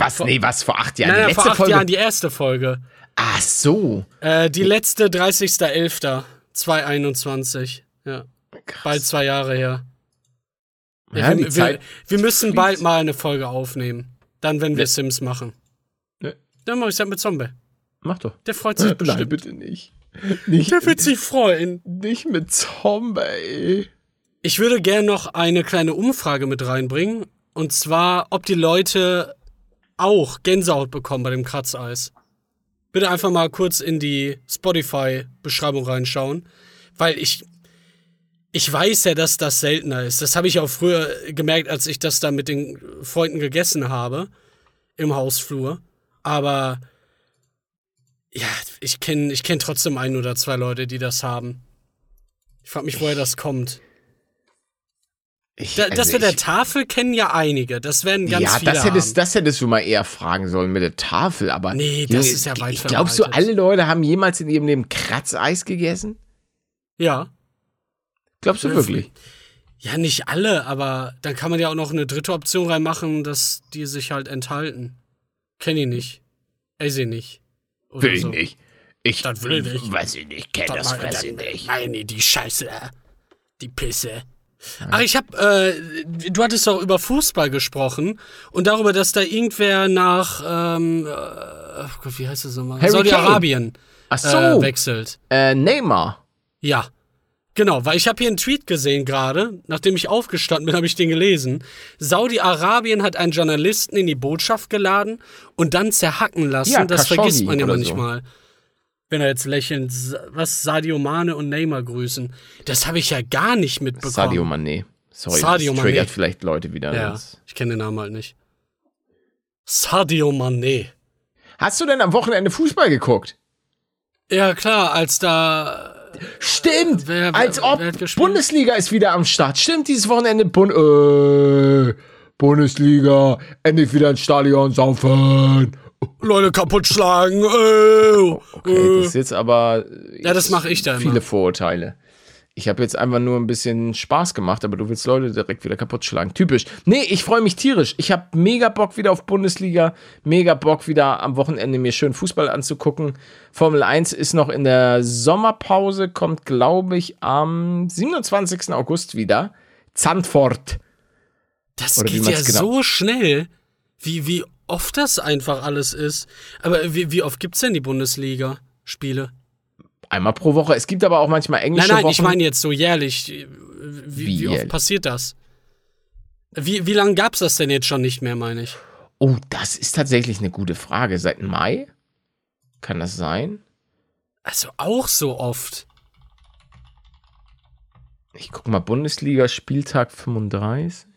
Was? nee, was? Vor acht Jahren? nein, die nein, letzte vor acht Folge? Jahren die erste Folge. Ach so. Äh, die letzte 30.11.2021. Ja. Bald zwei Jahre her. Ja, wir, wir, wir müssen bald mal eine Folge aufnehmen. Dann, wenn wir Ne. Sims machen. Ne. Dann mach ich das mit Zombie. Mach doch. Der freut sich Nein, bestimmt. bitte nicht. Nicht, Der wird sich freuen. nicht mit Zombie. Ich würde gerne noch eine kleine Umfrage mit reinbringen. Und zwar, ob die Leute auch Gänsehaut bekommen bei dem Kratzeis. Bitte einfach mal kurz in die Spotify-Beschreibung reinschauen. Weil ich. Ich weiß ja, dass das seltener ist. Das habe ich auch früher gemerkt, als ich das da mit den Freunden gegessen habe. Im Hausflur. Aber. Ja, ich kenne ich kenn trotzdem ein oder zwei Leute, die das haben. Ich frage mich, woher das kommt. Ich, Da, also das mit der ich- Tafel kennen ja einige. Das werden ganz ja, viele das hättest, das hättest du mal eher fragen sollen mit der Tafel, aber. Nee, das ist ja weit Glaubst du, alle Leute haben jemals in ihrem Leben Kratzeis gegessen? Ja. Glaubst du Ja, wirklich? Ja, nicht alle, aber dann kann man ja auch noch eine dritte Option reinmachen, dass die sich halt enthalten. Kenn ich nicht. Esse ich nicht. Oder Will ich so. nicht. Ich Das will ich nicht. weiß ich nicht, kenn das Dann- fress ich nicht. Nein, die Scheiße. Die Pisse. Ach, ich hab, äh, du hattest doch über Fußball gesprochen und darüber, dass da irgendwer nach, ähm, äh, ach Gott, wie heißt das nochmal? Saudi-Arabien Ach so, äh, wechselt. äh, Neymar. Ja. Genau, weil ich habe hier einen Tweet gesehen gerade, nachdem ich aufgestanden bin, habe ich den gelesen. Saudi-Arabien hat einen Journalisten in die Botschaft geladen und dann zerhacken lassen. Ja, das Khashoggi vergisst man ja oder so. Wenn er jetzt lächelnd, was Sadio Mane und Neymar grüßen. Das habe ich ja gar nicht mitbekommen. Sadio Mané. Sorry, Sadio das triggert vielleicht Leute wieder. Ja, ich kenne den Namen halt nicht. Sadio Mane. Hast du denn am Wochenende Fußball geguckt? Ja, klar, als da Stimmt! Wer- wer- als ob? Bundesliga ist wieder am Start. Stimmt, dieses Wochenende Bund äh, Bundesliga, endlich wieder ins Stadion saufen. Leute kaputt schlagen. Äh, Okay, das ist jetzt aber äh, Ja, das mache ich da immer. viele Vorurteile. Ich habe jetzt einfach nur ein bisschen Spaß gemacht, aber du willst Leute direkt wieder kaputt schlagen. Typisch. Nee, ich freue mich tierisch. Ich habe mega Bock wieder auf Bundesliga, mega Bock wieder am Wochenende mir schön Fußball anzugucken. Formel 1 ist noch in der Sommerpause, kommt glaube ich am 27. August wieder. Zandvoort. Das Oder geht ja genau- so schnell, wie, wie oft das einfach alles ist. Aber wie, wie oft gibt's denn die Bundesliga-Spiele? Einmal pro Woche. Es gibt aber auch manchmal englische Nein, nein, Wochen. ich meine jetzt so jährlich. Wie, Wie wie, oft jährlich? passiert das? Wie, wie lange gab's das denn jetzt schon nicht mehr, meine ich? Oh, das ist tatsächlich eine gute Frage. Seit Mai? Kann das sein? Also auch so oft. Ich guck mal, Bundesliga Spieltag 35.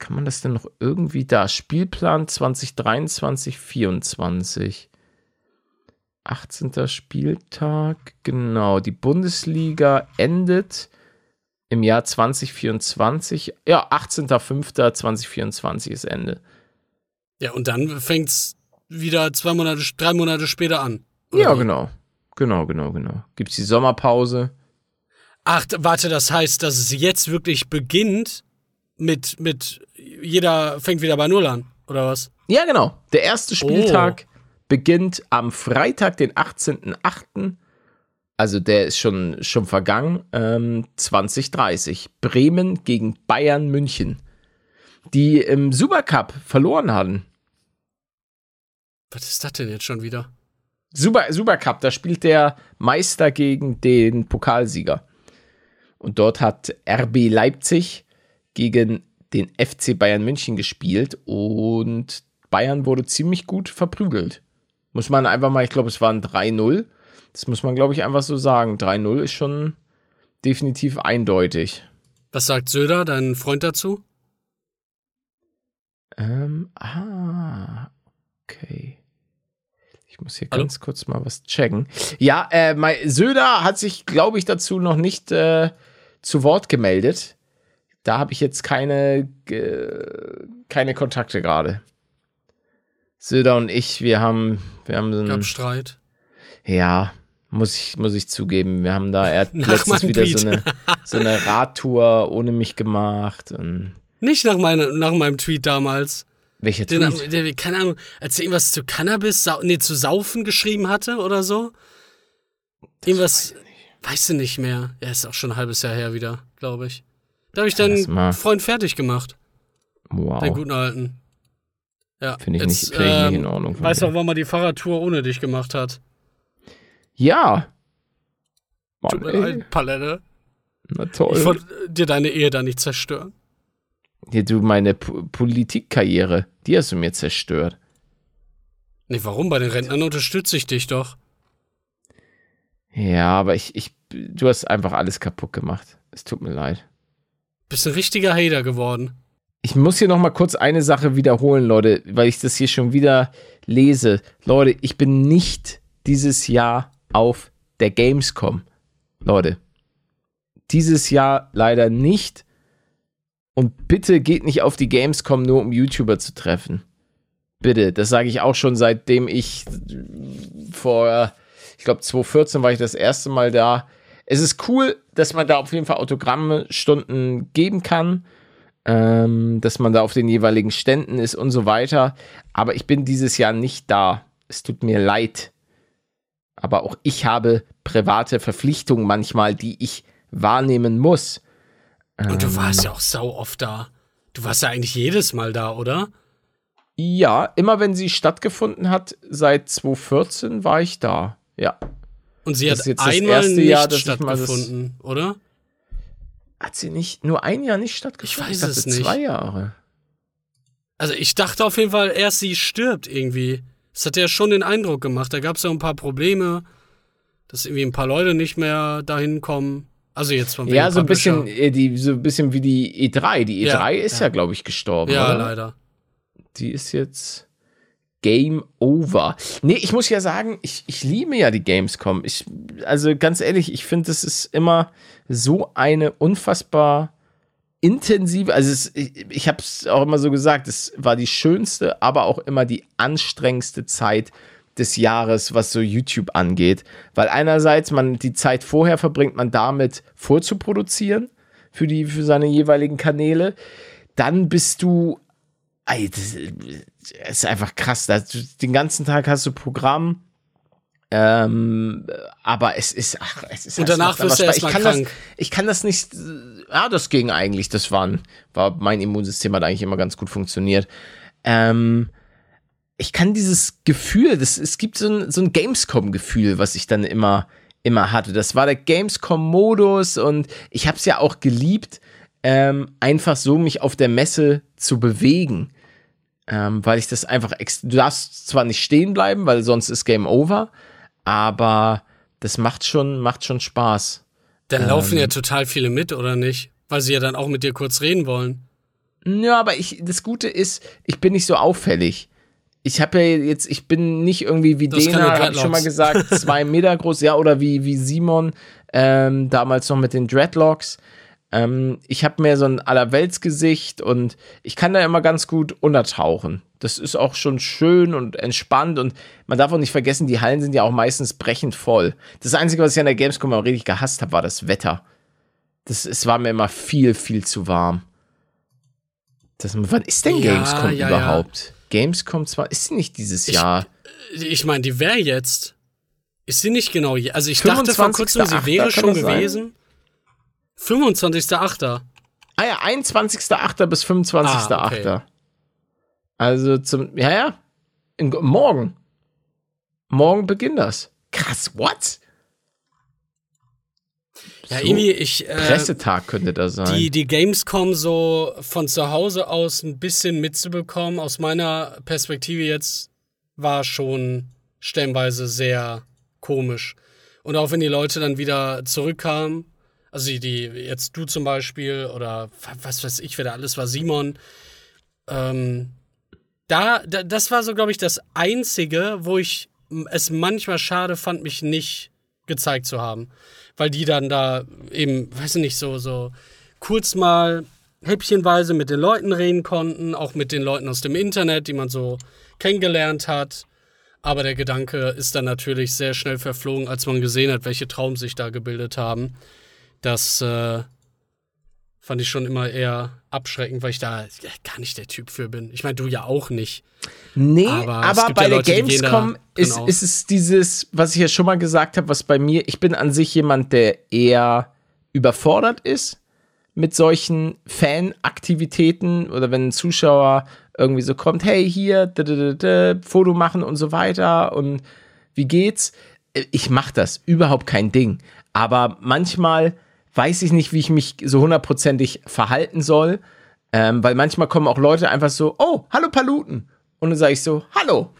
Kann man das denn noch irgendwie da? Spielplan 2023, 24. 18. Spieltag, genau. Die Bundesliga endet im Jahr 2024. Ja, 18.05.2024 ist Ende. Ja, und dann fängt's wieder zwei Monate, drei Monate später an. Ja, genau. Genau, genau, genau. Gibt's die Sommerpause? Ach, warte, das heißt, dass es jetzt wirklich beginnt mit, mit jeder fängt wieder bei Null an, oder was? Ja, genau. Der erste Spieltag beginnt am Freitag, den 18.08. Also der ist schon, schon vergangen. Ähm, 2030. Bremen gegen Bayern München. Die im Supercup verloren hatten. Was ist das denn jetzt schon wieder? Super, Supercup, da spielt der Meister gegen den Pokalsieger. Und dort hat RB Leipzig gegen den FC Bayern München gespielt und Bayern wurde ziemlich gut verprügelt. Muss man einfach mal, ich glaube, es waren 3-0. Das muss man, glaube ich, einfach so sagen. 3-0 ist schon definitiv eindeutig. Was sagt Söder, dein Freund dazu? Ähm, ah. Okay. Ich muss hier Hallo? ganz kurz mal was checken. Ja, äh, mein, Söder hat sich, glaube ich, dazu noch nicht äh, zu Wort gemeldet. Da habe ich jetzt keine, äh, keine Kontakte gerade. Söder und ich, wir haben, wir haben so Gab ein, Streit. ja, muss ich, muss ich zugeben, wir haben da, er hat letztens wieder so eine, so eine Radtour ohne mich gemacht. Und Nicht nach, meine, nach meinem Tweet damals. welcher Den, Tweet? der, keine Ahnung, als er irgendwas zu Cannabis, nee, zu Saufen geschrieben hatte oder so. Irgendwas, weißt du nicht mehr. Ja, ist auch schon ein halbes Jahr her wieder, glaube ich. Da habe ich deinen. Freund fertig gemacht, Wow. den guten alten. Ja, Finde ich nicht- jetzt, finde ich nicht ähm, in Ordnung Weißt du auch, warum er die Fahrradtour ohne dich gemacht hat? Ja. Mann, ey. Palette. Na toll. Ich wollte dir deine Ehe da nicht zerstören. Hier, du, meine P Politikkarriere, die hast du mir zerstört. Nee, warum? Bei den Rentnern unterstütze ich dich doch. Ja, aber ich, ich, du hast einfach alles kaputt gemacht. Es tut mir leid. Bist ein richtiger Hater geworden. Ich muss hier noch mal kurz eine Sache wiederholen, Leute, weil ich das hier schon wieder lese. Leute, ich bin nicht dieses Jahr auf der Gamescom. Leute, dieses Jahr leider nicht. Und bitte geht nicht auf die Gamescom nur, um YouTuber zu treffen. Bitte, das sage ich auch schon seitdem ich vor, ich glaube 2014 war ich das erste Mal da. Es ist cool, dass man da auf jeden Fall Autogramme Stunden geben kann ähm, dass man da auf den jeweiligen Ständen ist und so weiter. Aber ich bin dieses Jahr nicht da. Es tut mir leid. Aber auch ich habe private Verpflichtungen manchmal, die ich wahrnehmen muss. Und du Ähm. warst ja auch sau oft da. Du warst ja eigentlich jedes Mal da, oder? Ja, immer wenn sie stattgefunden hat, seit 2014 war ich da. Ja. Und sie Das hat einmal erste nicht Jahr, ich stattgefunden, oder? Hat sie nicht nur ein Jahr nicht stattgefunden? Ich weiß dachte, es nicht. Zwei Jahre. Also ich dachte auf jeden Fall, erst sie stirbt irgendwie. Das hat ja schon den Eindruck gemacht. Da gab es ja ein paar Probleme, dass irgendwie ein paar Leute nicht mehr dahin kommen. Also jetzt von Ja, so ein bisschen, äh, die, so ein bisschen wie die E3. Die Ja, E3 ist ja, ja. glaube ich, gestorben. Ja, oder? leider. Die ist jetzt Game Over. Nee, ich muss ja sagen, ich, ich liebe ja die Gamescom. Ich, also ganz ehrlich, ich finde, das ist immer so eine unfassbar intensive, also es, ich, ich habe es auch immer so gesagt, es war die schönste, aber auch immer die anstrengendste Zeit des Jahres, was so YouTube angeht. Weil einerseits man die Zeit vorher verbringt, man damit vorzuproduzieren für, die, für seine jeweiligen Kanäle. Dann bist du ist einfach krass. Den ganzen Tag hast du Programm. Ähm, aber es ist, ach, es ist Und danach wirst du aber erst mal ich kann krank. Das, ich kann das nicht, ja, das ging eigentlich. Das waren, war, mein Immunsystem hat eigentlich immer ganz gut funktioniert. Ähm, ich kann dieses Gefühl, das, es gibt so ein, so ein Gamescom-Gefühl, was ich dann immer, immer hatte. Das war der Gamescom-Modus und ich habe es ja auch geliebt, ähm, einfach so mich auf der Messe zu bewegen. Ähm, weil ich das einfach, du darfst zwar nicht stehen bleiben, weil sonst ist Game Over, aber das macht schon, macht schon Spaß. Dann laufen Ähm. ja total viele mit, oder nicht? Weil sie ja dann auch mit dir kurz reden wollen. Ja, aber ich, das Gute ist, ich bin nicht so auffällig. Ich habe ja jetzt, ich bin nicht irgendwie wie keine Dena, habe ich schon mal gesagt, zwei Meter groß, ja, oder wie, wie Simon, ähm, damals noch mit den Dreadlocks. Ähm, ich habe mehr so ein Allerweltsgesicht und ich kann da immer ganz gut untertauchen. Das ist auch schon schön und entspannt und man darf auch nicht vergessen, die Hallen sind ja auch meistens brechend voll. Das Einzige, was ich an der Gamescom auch richtig gehasst habe, war das Wetter. Das, es war mir immer viel, viel zu warm. Das, wann ist denn Ja, Gamescom ja, überhaupt? Gamescom zwar, ist sie nicht dieses Ich- Jahr? Ich meine, die wäre jetzt. Ist sie nicht genau je- Also ich dachte vor kurzem, sie 25.8. wäre schon das sein? Gewesen. 25.8. Ah ja, 21.8. bis 25.8. Ah, okay. Also zum, ja, ja, in, morgen. Morgen beginnt das. Krass, what? Ja, So, irgendwie, ich. Äh, Pressetag könnte das sein. die, die Gamescom so von zu Hause aus ein bisschen mitzubekommen, aus meiner Perspektive jetzt, war schon stellenweise sehr komisch. Und auch wenn die Leute dann wieder zurückkamen, also die, die jetzt du zum Beispiel oder was weiß ich, wer da alles war, Simon, ähm, da, da das war so, glaube ich, das Einzige, wo ich es manchmal schade fand, mich nicht gezeigt zu haben. Weil die dann da eben, weiß ich nicht, so, so kurz mal häppchenweise mit den Leuten reden konnten, auch mit den Leuten aus dem Internet, die man so kennengelernt hat. Aber der Gedanke ist dann natürlich sehr schnell verflogen, als man gesehen hat, welche Traum sich da gebildet haben. Das äh, fand ich schon immer eher abschreckend, weil ich da ja, gar nicht der Typ für bin. Ich meine, du ja auch nicht. Nee, Aber aber, bei ja der Leute, da- Gamescom ist, genau. ist es dieses, was ich ja schon mal gesagt habe, was bei mir, ich bin an sich jemand, der eher überfordert ist mit solchen Fanaktivitäten oder wenn ein Zuschauer irgendwie so kommt, hey, hier, da, da, da, da, Foto machen und so weiter und wie geht's? Äh, Ich mach das, überhaupt kein Ding. Aber manchmal weiß ich nicht, wie ich mich so hundertprozentig verhalten soll, ähm, weil manchmal kommen auch Leute einfach so, oh, hallo Paluten. Und dann sage ich so, hallo.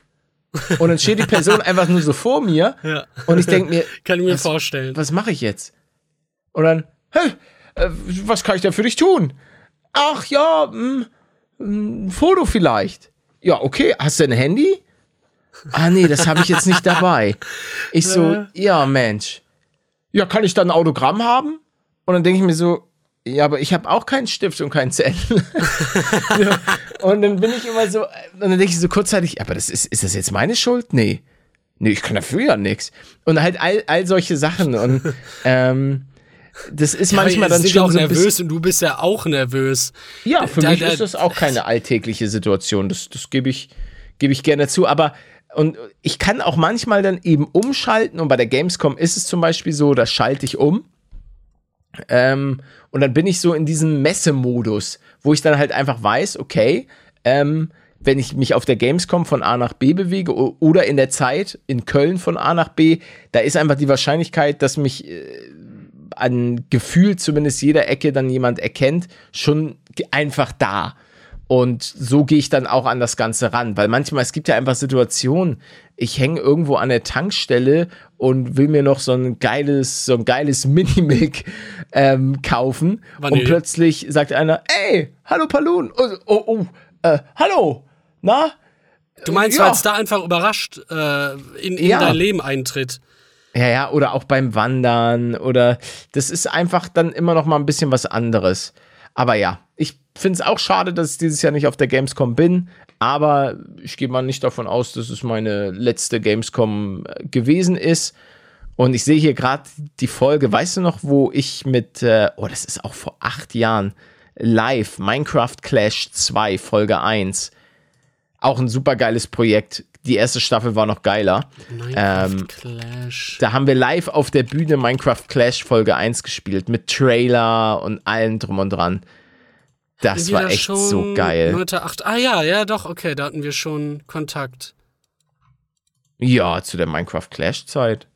Und dann steht die Person einfach nur so vor mir Ja. und ich denke mir, Kann ich mir Was- vorstellen. was mache ich jetzt? Und dann, hey, äh, was kann ich denn für dich tun? Ach ja, mh, ein Foto vielleicht. Ja, okay, hast du ein Handy? Ah nee, das habe ich jetzt nicht dabei. Ich so, ja Mensch. Ja, kann ich dann ein Autogramm haben? Und dann denke ich mir so, ja, aber ich habe auch keinen Stift und keinen Zettel. und dann bin ich immer so, und dann denke ich so kurzzeitig, aber das ist, ist das jetzt meine Schuld? Nee. Nee, ich kann dafür ja nichts. Und halt all, all solche Sachen. Und ähm, das ist manchmal Aber dann schon auch so nervös und du bist ja auch nervös. ja, für Da- mich da- ist das auch keine alltägliche Situation. Das, das gebe ich, gebe ich gerne zu. Aber und ich kann auch manchmal dann eben umschalten. Und bei der Gamescom ist es zum Beispiel so, da schalte ich um. Ähm, und dann bin ich so in diesem Messemodus, wo ich dann halt einfach weiß, okay, ähm, wenn ich mich auf der Gamescom von A nach B bewege oder in der Zeit in Köln von A nach B, da ist einfach die Wahrscheinlichkeit, dass mich äh, an Gefühl zumindest jeder Ecke dann jemand erkennt, schon einfach da. Und so gehe ich dann auch an das Ganze ran, weil manchmal, es gibt ja einfach Situationen, ich hänge irgendwo an der Tankstelle und will mir noch so ein geiles, so ein geiles Minimilk ähm, kaufen Vanille. und plötzlich sagt einer, ey, hallo Palun, oh, oh, oh äh, hallo, na? Du meinst, Ja. weil es da einfach überrascht äh, in, in Ja. dein Leben eintritt. Ja, ja, oder auch beim Wandern oder das ist einfach dann immer noch mal ein bisschen was anderes. Aber ja, ich finde es auch schade, dass ich dieses Jahr nicht auf der Gamescom bin, aber ich gehe mal nicht davon aus, dass es meine letzte Gamescom äh, gewesen ist. Und ich sehe hier gerade die Folge, weißt du noch, wo ich mit, äh, oh, das ist auch vor acht Jahren, live, Minecraft Clash 2, Folge 1. Auch ein super geiles Projekt. Die erste Staffel war noch geiler. Minecraft Ähm, Clash. Da haben wir live auf der Bühne Minecraft Clash Folge 1 gespielt mit Trailer und allem drum und dran. Das war echt schon so geil. 9.8. Ah ja, ja, doch, okay, da hatten wir schon Kontakt. Ja, zu der Minecraft Clash Zeit.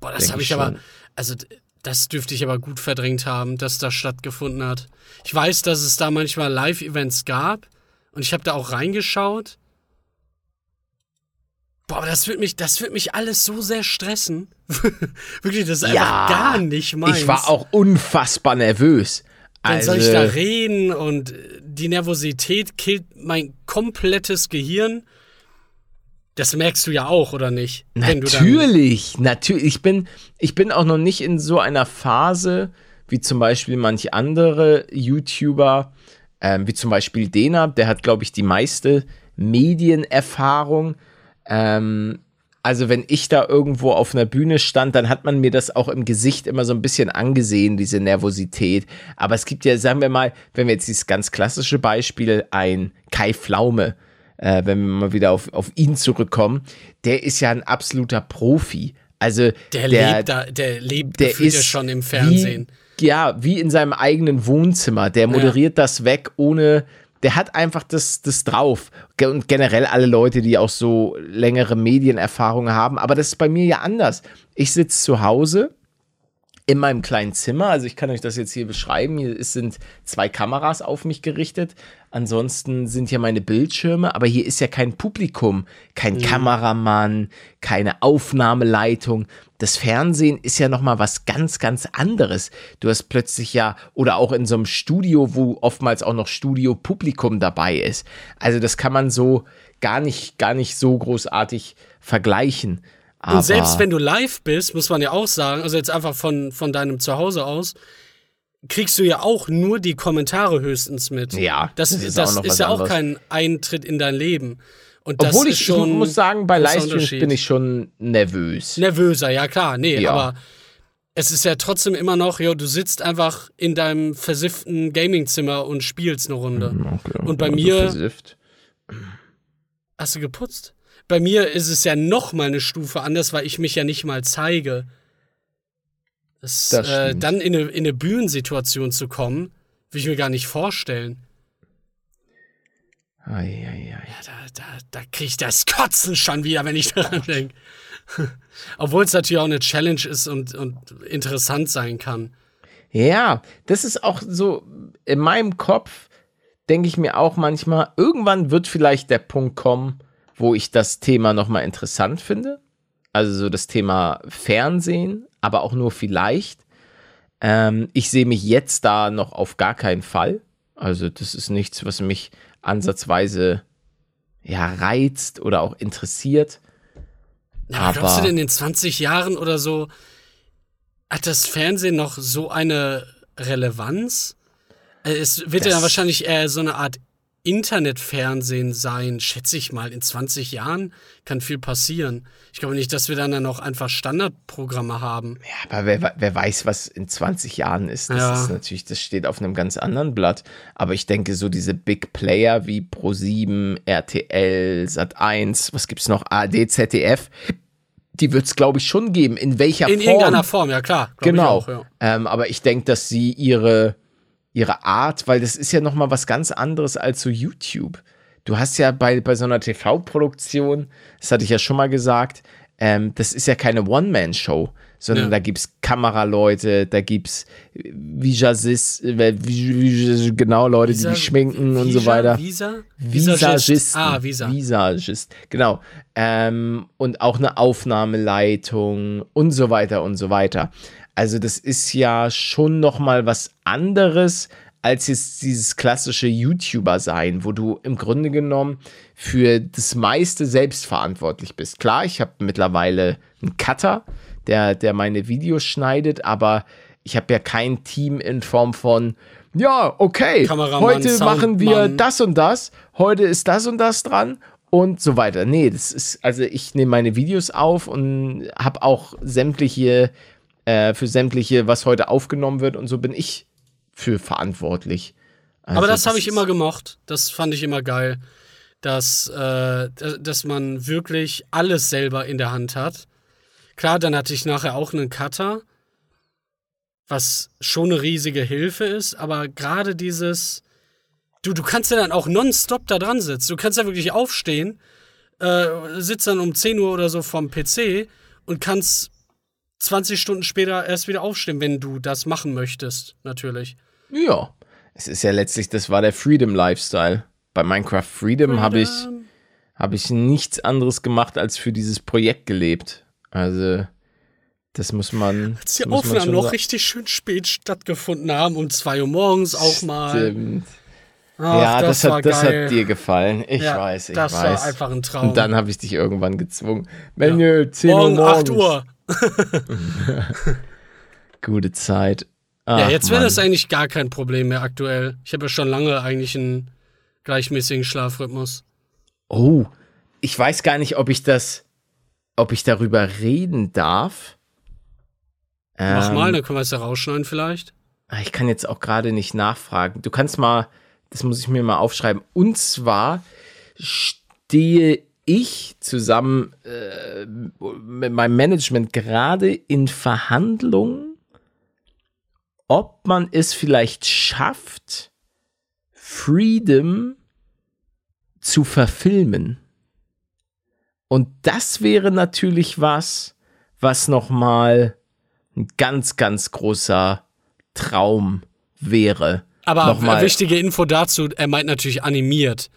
Boah, das habe ich ich aber, schon. also das dürfte ich aber gut verdrängt haben, dass das stattgefunden hat. Ich weiß, dass es da manchmal Live-Events gab und ich habe da auch reingeschaut. Boah, aber das wird mich, das wird mich alles so sehr stressen. Wirklich, das ist einfach gar nicht meins. Ich war auch unfassbar nervös. Dann Also, soll ich da reden und die Nervosität killt mein komplettes Gehirn. Das merkst du ja auch, oder nicht? Natürlich, natürlich. Ich bin, ich bin auch noch nicht in so einer Phase, wie zum Beispiel manch andere YouTuber, ähm, wie zum Beispiel Dena, der hat, glaube ich, die meiste Medienerfahrung. Ähm, also wenn ich da irgendwo auf einer Bühne stand, dann hat man mir das auch im Gesicht immer so ein bisschen angesehen, diese Nervosität. Aber es gibt ja, sagen wir mal, wenn wir jetzt dieses ganz klassische Beispiel, ein Kai Pflaume, äh, wenn wir mal wieder auf, auf ihn zurückkommen, der ist ja ein absoluter Profi. Also Der, lebt da, der lebt der ist ja schon im Fernsehen. Wie, ja, wie in seinem eigenen Wohnzimmer. Der moderiert das weg ohne. Der hat einfach das, das drauf. Und generell alle Leute, die auch so längere Medienerfahrung haben. Aber das ist bei mir ja anders. Ich sitze zu Hause. in meinem kleinen Zimmer. Also ich kann euch das jetzt hier beschreiben. Hier ist- sind zwei Kameras auf mich gerichtet. Ansonsten sind hier meine Bildschirme, aber hier ist ja kein Publikum, kein Kameramann, keine Aufnahmeleitung. Das Fernsehen ist ja noch mal was ganz, ganz anderes. Du hast plötzlich ja oder auch in so einem Studio, wo oftmals auch noch Studio-Publikum dabei ist. Also das kann man so gar nicht, gar nicht so großartig vergleichen. Aber Und selbst wenn du live bist, muss man ja auch sagen, also jetzt einfach von, von deinem Zuhause aus, kriegst du ja auch nur die Kommentare höchstens mit. Ja, das, das ist das ist ja auch anderes. kein Eintritt in dein Leben. Und Obwohl ich, schon muss sagen, bei Livestreams bin ich schon nervös. nervöser, ja klar, nee, Ja. aber es ist ja trotzdem immer noch, jo, du sitzt einfach in deinem versifften Gamingzimmer und spielst eine Runde. Und bei Also mir- versifft. Hast du geputzt? Bei mir ist es ja noch mal eine Stufe anders, weil ich mich ja nicht mal zeige. Das, Das äh, dann in eine, in eine Bühnensituation zu kommen, will ich mir gar nicht vorstellen. Ei, ei, ei. Ja, da, da, da kriege ich das Kotzen schon wieder, wenn ich daran denke. Obwohl es natürlich auch eine Challenge ist und, und interessant sein kann. Ja, das ist auch so, in meinem Kopf denke ich mir auch manchmal, irgendwann wird vielleicht der Punkt kommen, wo ich das Thema nochmal interessant finde. Also so das Thema Fernsehen, aber auch nur vielleicht. Ähm, ich sehe mich jetzt da noch auf gar keinen Fall. Also das ist nichts, was mich ansatzweise ja, reizt oder auch interessiert. Ja, aber glaubst du denn in den 20 Jahren oder so, hat das Fernsehen noch so eine Relevanz? Äh, Es wird ja wahrscheinlich eher so eine Art Internetfernsehen sein, schätze ich mal. In 20 Jahren kann viel passieren. Ich glaube nicht, dass wir dann, dann noch einfach Standardprogramme haben. Ja, aber wer, wer weiß, was in 20 Jahren ist. Das Ja. ist natürlich, das steht auf einem ganz anderen Blatt. Aber ich denke, so diese Big Player wie Pro7, RTL, Sat1, was gibt's noch? ARD, ZDF, die wird's, glaube ich, schon geben. In welcher In Form? irgendeiner Form, ja klar. Genau. Ich auch, ja. ähm, aber ich denke, dass sie ihre, ihre Art, weil das ist ja noch mal was ganz anderes als so YouTube. Du hast ja bei, bei so einer TV-Produktion, das hatte ich ja schon mal gesagt, ähm, das ist ja keine One-Man-Show, sondern Ja. da gibt's Kameraleute, da gibt's Visagists, äh, Vis- Vis- genau Leute, die Visa- dich schminken und so Visa- weiter. Visa? Visagisten. Ah, Visa. Visagist, genau. Ähm, und auch eine Aufnahmeleitung und so weiter und so weiter. Also das ist ja schon noch mal was anderes als jetzt dieses klassische YouTuber sein, wo du im Grunde genommen für das meiste selbst verantwortlich bist. Klar, ich habe mittlerweile einen Cutter, der, der meine Videos schneidet, aber ich habe ja kein Team in Form von, ja, okay, Kameramann, heute machen wir Soundmann. das und das, heute ist das und das dran und so weiter. Nee, das ist, also ich nehme meine Videos auf und habe auch sämtliche, äh, für sämtliche, was heute aufgenommen wird und so bin ich für verantwortlich. Also Aber das habe ich immer gemocht. Das fand ich immer geil. Dass, äh, dass man wirklich alles selber in der Hand hat. Klar, dann hatte ich nachher auch einen Cutter, was schon eine riesige Hilfe ist, aber gerade dieses, du, du kannst ja dann auch nonstop da dran sitzen. Du kannst ja wirklich aufstehen, äh, sitzt dann um 10 Uhr oder so vom PC und kannst 20 Stunden später erst wieder aufstehen, wenn du das machen möchtest, natürlich. Ja, es ist ja letztlich, das war der Freedom Lifestyle. Bei Minecraft Freedom habe ich, habe ich nichts anderes gemacht, als für dieses Projekt gelebt. Also, das muss man. Als die Aufnahmen noch richtig schön spät stattgefunden haben, um 2 Uhr morgens auch mal. Stimmt. Ach, ja, das, war hat, das geil. hat dir gefallen. Ich Ja, weiß, ich das weiß. war einfach ein Traum. Und dann habe ich dich irgendwann gezwungen. Menü, 10 Uhr Morgen morgens. 8 Uhr. Gute Zeit. ja, Ach, jetzt wäre das eigentlich gar kein Problem mehr aktuell. Ich habe ja schon lange eigentlich einen gleichmäßigen Schlafrhythmus. Oh, ich weiß gar nicht, ob ich das, ob ich darüber reden darf. Mach Ähm, mal, dann können wir es ja rausschneiden vielleicht. Ah, Ich kann jetzt auch gerade nicht nachfragen. Du kannst mal, das muss ich mir mal aufschreiben. Und zwar stehe ich zusammen äh, mit meinem Management gerade in Verhandlungen, ob man es vielleicht schafft, Freedom zu verfilmen. Und das wäre natürlich was, was noch mal ein ganz, ganz großer Traum wäre. Aber Nochmal. wichtige Info dazu, er meint natürlich animiert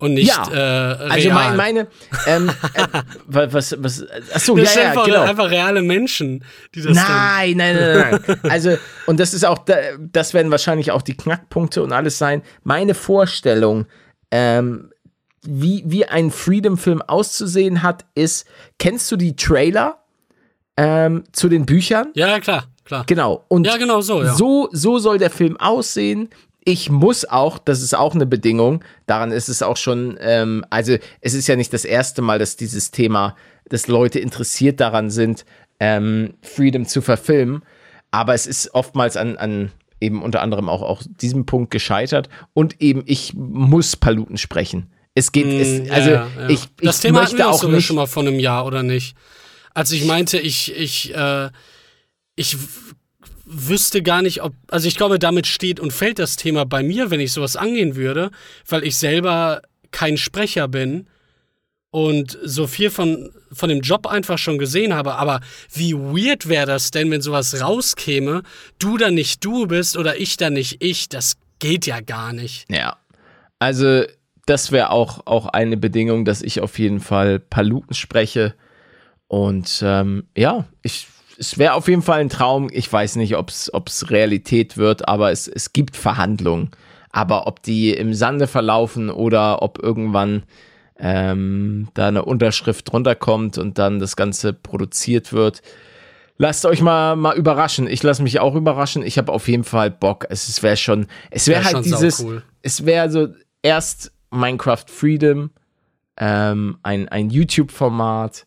und nicht Ja, äh, real. Also mein, meine, ähm, äh, wa- was, was, achso, das ja, sind ja, einfach, genau. einfach reale Menschen, die das. Nein, nein, nein, nein. Also, und das ist auch, da- das werden wahrscheinlich auch die Knackpunkte und alles sein. Meine Vorstellung, ähm, wie, wie ein Freedom-Film auszusehen hat, ist, kennst du die Trailer ähm, zu den Büchern? Ja, ja, klar, klar. Genau. Und Ja, genau so, ja. so, so soll der Film aussehen. Ich muss auch, das ist auch eine Bedingung, daran ist es auch schon, ähm, also es ist ja nicht das erste Mal, dass dieses Thema, dass Leute interessiert daran sind, ähm, Freedom zu verfilmen, aber es ist oftmals an, an eben unter anderem auch, auch diesem Punkt gescheitert und eben ich muss Paluten sprechen. Es geht, es, Mm, Ja, also ja, ja. ich, ich das Thema möchte wir auch nicht, schon mal vor einem Jahr, oder nicht? Als ich meinte, ich, ich, äh, ich wüsste gar nicht, ob, also ich glaube, damit steht und fällt das Thema bei mir, wenn ich sowas angehen würde, weil ich selber kein Sprecher bin und so viel von, von dem Job einfach schon gesehen habe. Aber wie weird wäre das denn, wenn sowas rauskäme, du dann nicht du bist oder ich dann nicht ich? Das geht ja gar nicht. Ja. Also, das wäre auch, auch eine Bedingung, dass ich auf jeden Fall Paluten spreche. Und ähm, ja, ich, es wäre auf jeden Fall ein Traum. Ich weiß nicht, ob es Realität wird, aber es, es gibt Verhandlungen. Aber ob die im Sande verlaufen oder ob irgendwann ähm, da eine Unterschrift drunter kommt und dann das Ganze produziert wird, Lasst euch mal, mal überraschen. Ich lasse mich auch überraschen. Ich habe auf jeden Fall Bock. Es, wäre schon, es wäre Wär halt dieses, saucool. es wäre so erst Minecraft Freedom, ähm, ein, ein YouTube-Format,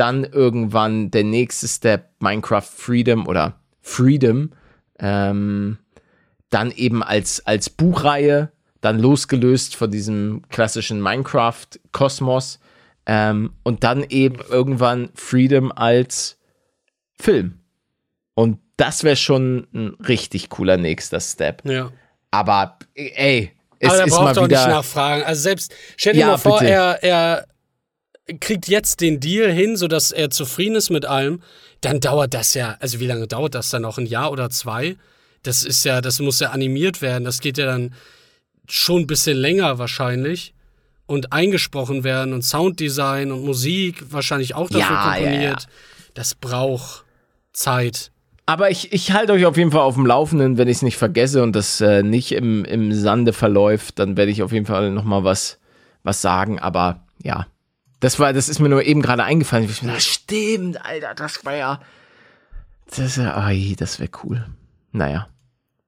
dann irgendwann der nächste Step Minecraft Freedom oder Freedom, ähm, dann eben als, als Buchreihe, dann losgelöst von diesem klassischen Minecraft-Kosmos ähm, und dann eben irgendwann Freedom als Film. Und das wäre schon ein richtig cooler nächster Step. Ja. Aber ey, es Aber da ist braucht mal doch nicht wieder. nachfragen. Also selbst, stell dir Ja, mal vor, bitte. er, er kriegt jetzt den Deal hin, sodass er zufrieden ist mit allem. Dann dauert das ja, also wie lange dauert das dann noch? Ein Jahr oder zwei? Das ist ja, das muss ja animiert werden. Das geht ja dann schon ein bisschen länger wahrscheinlich. Und eingesprochen werden und Sounddesign und Musik wahrscheinlich auch dafür Ja, ja, komponiert. ja. Das braucht Zeit. Aber ich, ich halte euch auf jeden Fall auf dem Laufenden, wenn ich es nicht vergesse und das äh, nicht im, im Sande verläuft, dann werde ich auf jeden Fall nochmal was, was sagen. Aber ja, das war, das ist mir nur eben gerade eingefallen. Ich dachte, stimmt, Alter, das war ja. Das ja, ai, das wäre cool. Naja,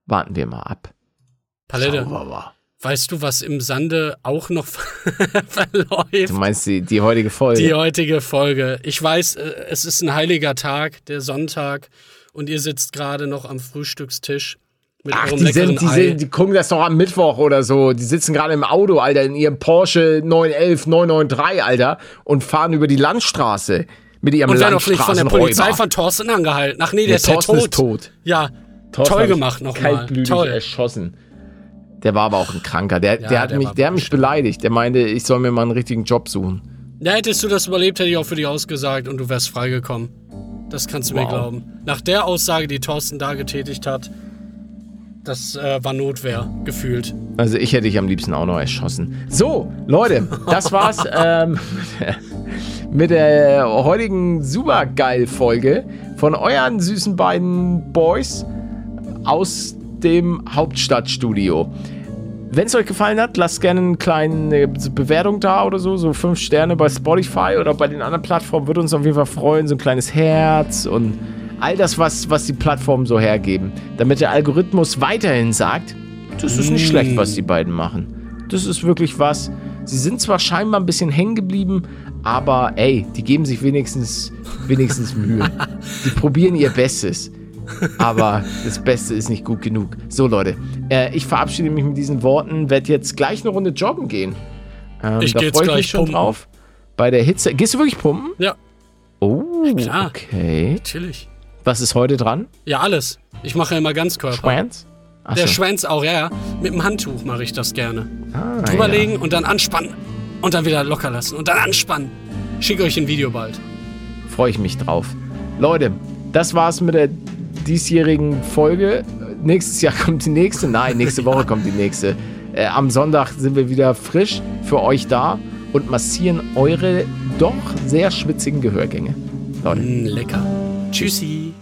warten wir mal ab. Palette, weißt du, was im Sande auch noch verläuft? Du meinst die, die heutige Folge? Die heutige Folge. Ich weiß, äh, es ist ein heiliger Tag, der Sonntag, und ihr sitzt gerade noch am Frühstückstisch Ach, die, sind, die, sind, die gucken das doch am Mittwoch oder so. Die sitzen gerade im Auto, Alter, in ihrem Porsche 911 993, Alter, und fahren über die Landstraße mit ihrem und werden auch nicht von der. Polizei von Thorsten angehalten. Ach nee, der Ja, ist ja Thorsten tot. ist tot. Ja, Thorsten toll gemacht nochmal. Kaltblütig Toll. erschossen. Der war aber auch ein Kranker. Der, Ja, der hat der mich, der hat mich beleidigt. Der meinte, ich soll mir mal einen richtigen Job suchen. Ja, hättest du das überlebt, hätte ich auch für dich ausgesagt und du wärst freigekommen. Das kannst du mir Wow. glauben. Nach der Aussage, die Thorsten da getätigt hat, das äh, war Notwehr, gefühlt. Also ich hätte dich am liebsten auch noch erschossen. So, Leute, das war's ähm, mit der heutigen Supergeil-Folge von euren süßen beiden Boys aus dem Hauptstadtstudio. Wenn es euch gefallen hat, lasst gerne eine kleine Bewertung da oder so, so fünf Sterne bei Spotify oder bei den anderen Plattformen, würde uns auf jeden Fall freuen, so ein kleines Herz und all das, was, was die Plattformen so hergeben, damit der Algorithmus weiterhin sagt, das ist nicht schlecht, was die beiden machen. Das ist wirklich was. Sie sind zwar scheinbar ein bisschen hängen geblieben, aber ey, die geben sich wenigstens, wenigstens Mühe. Die probieren ihr Bestes. Aber das Beste ist nicht gut genug. So, Leute, äh, ich verabschiede mich mit diesen Worten, werde jetzt gleich eine Runde joggen gehen. Ähm, Ich da geh jetzt ich gleich mich schon pumpen. drauf. Bei der Hitze. Gehst du wirklich pumpen? Ja, Oh, klar. okay. natürlich. Was ist heute dran? Ja, alles. Ich mache ja immer Ganzkörper. Schwanz? Ach Der so. Schwanz auch, ja, ja. Mit dem Handtuch mache ich das gerne. Ah, Drüberlegen und dann anspannen. Und dann wieder locker lassen. Und dann anspannen. Schicke euch ein Video bald. freue ich mich drauf. Leute, das war's mit der diesjährigen Folge. Nächstes Jahr kommt die nächste. Nein, nächste Woche kommt die nächste. Äh, am Sonntag sind wir wieder frisch für euch da und massieren eure doch sehr schwitzigen Gehörgänge. Leute. Mm, lecker. Tschüssi.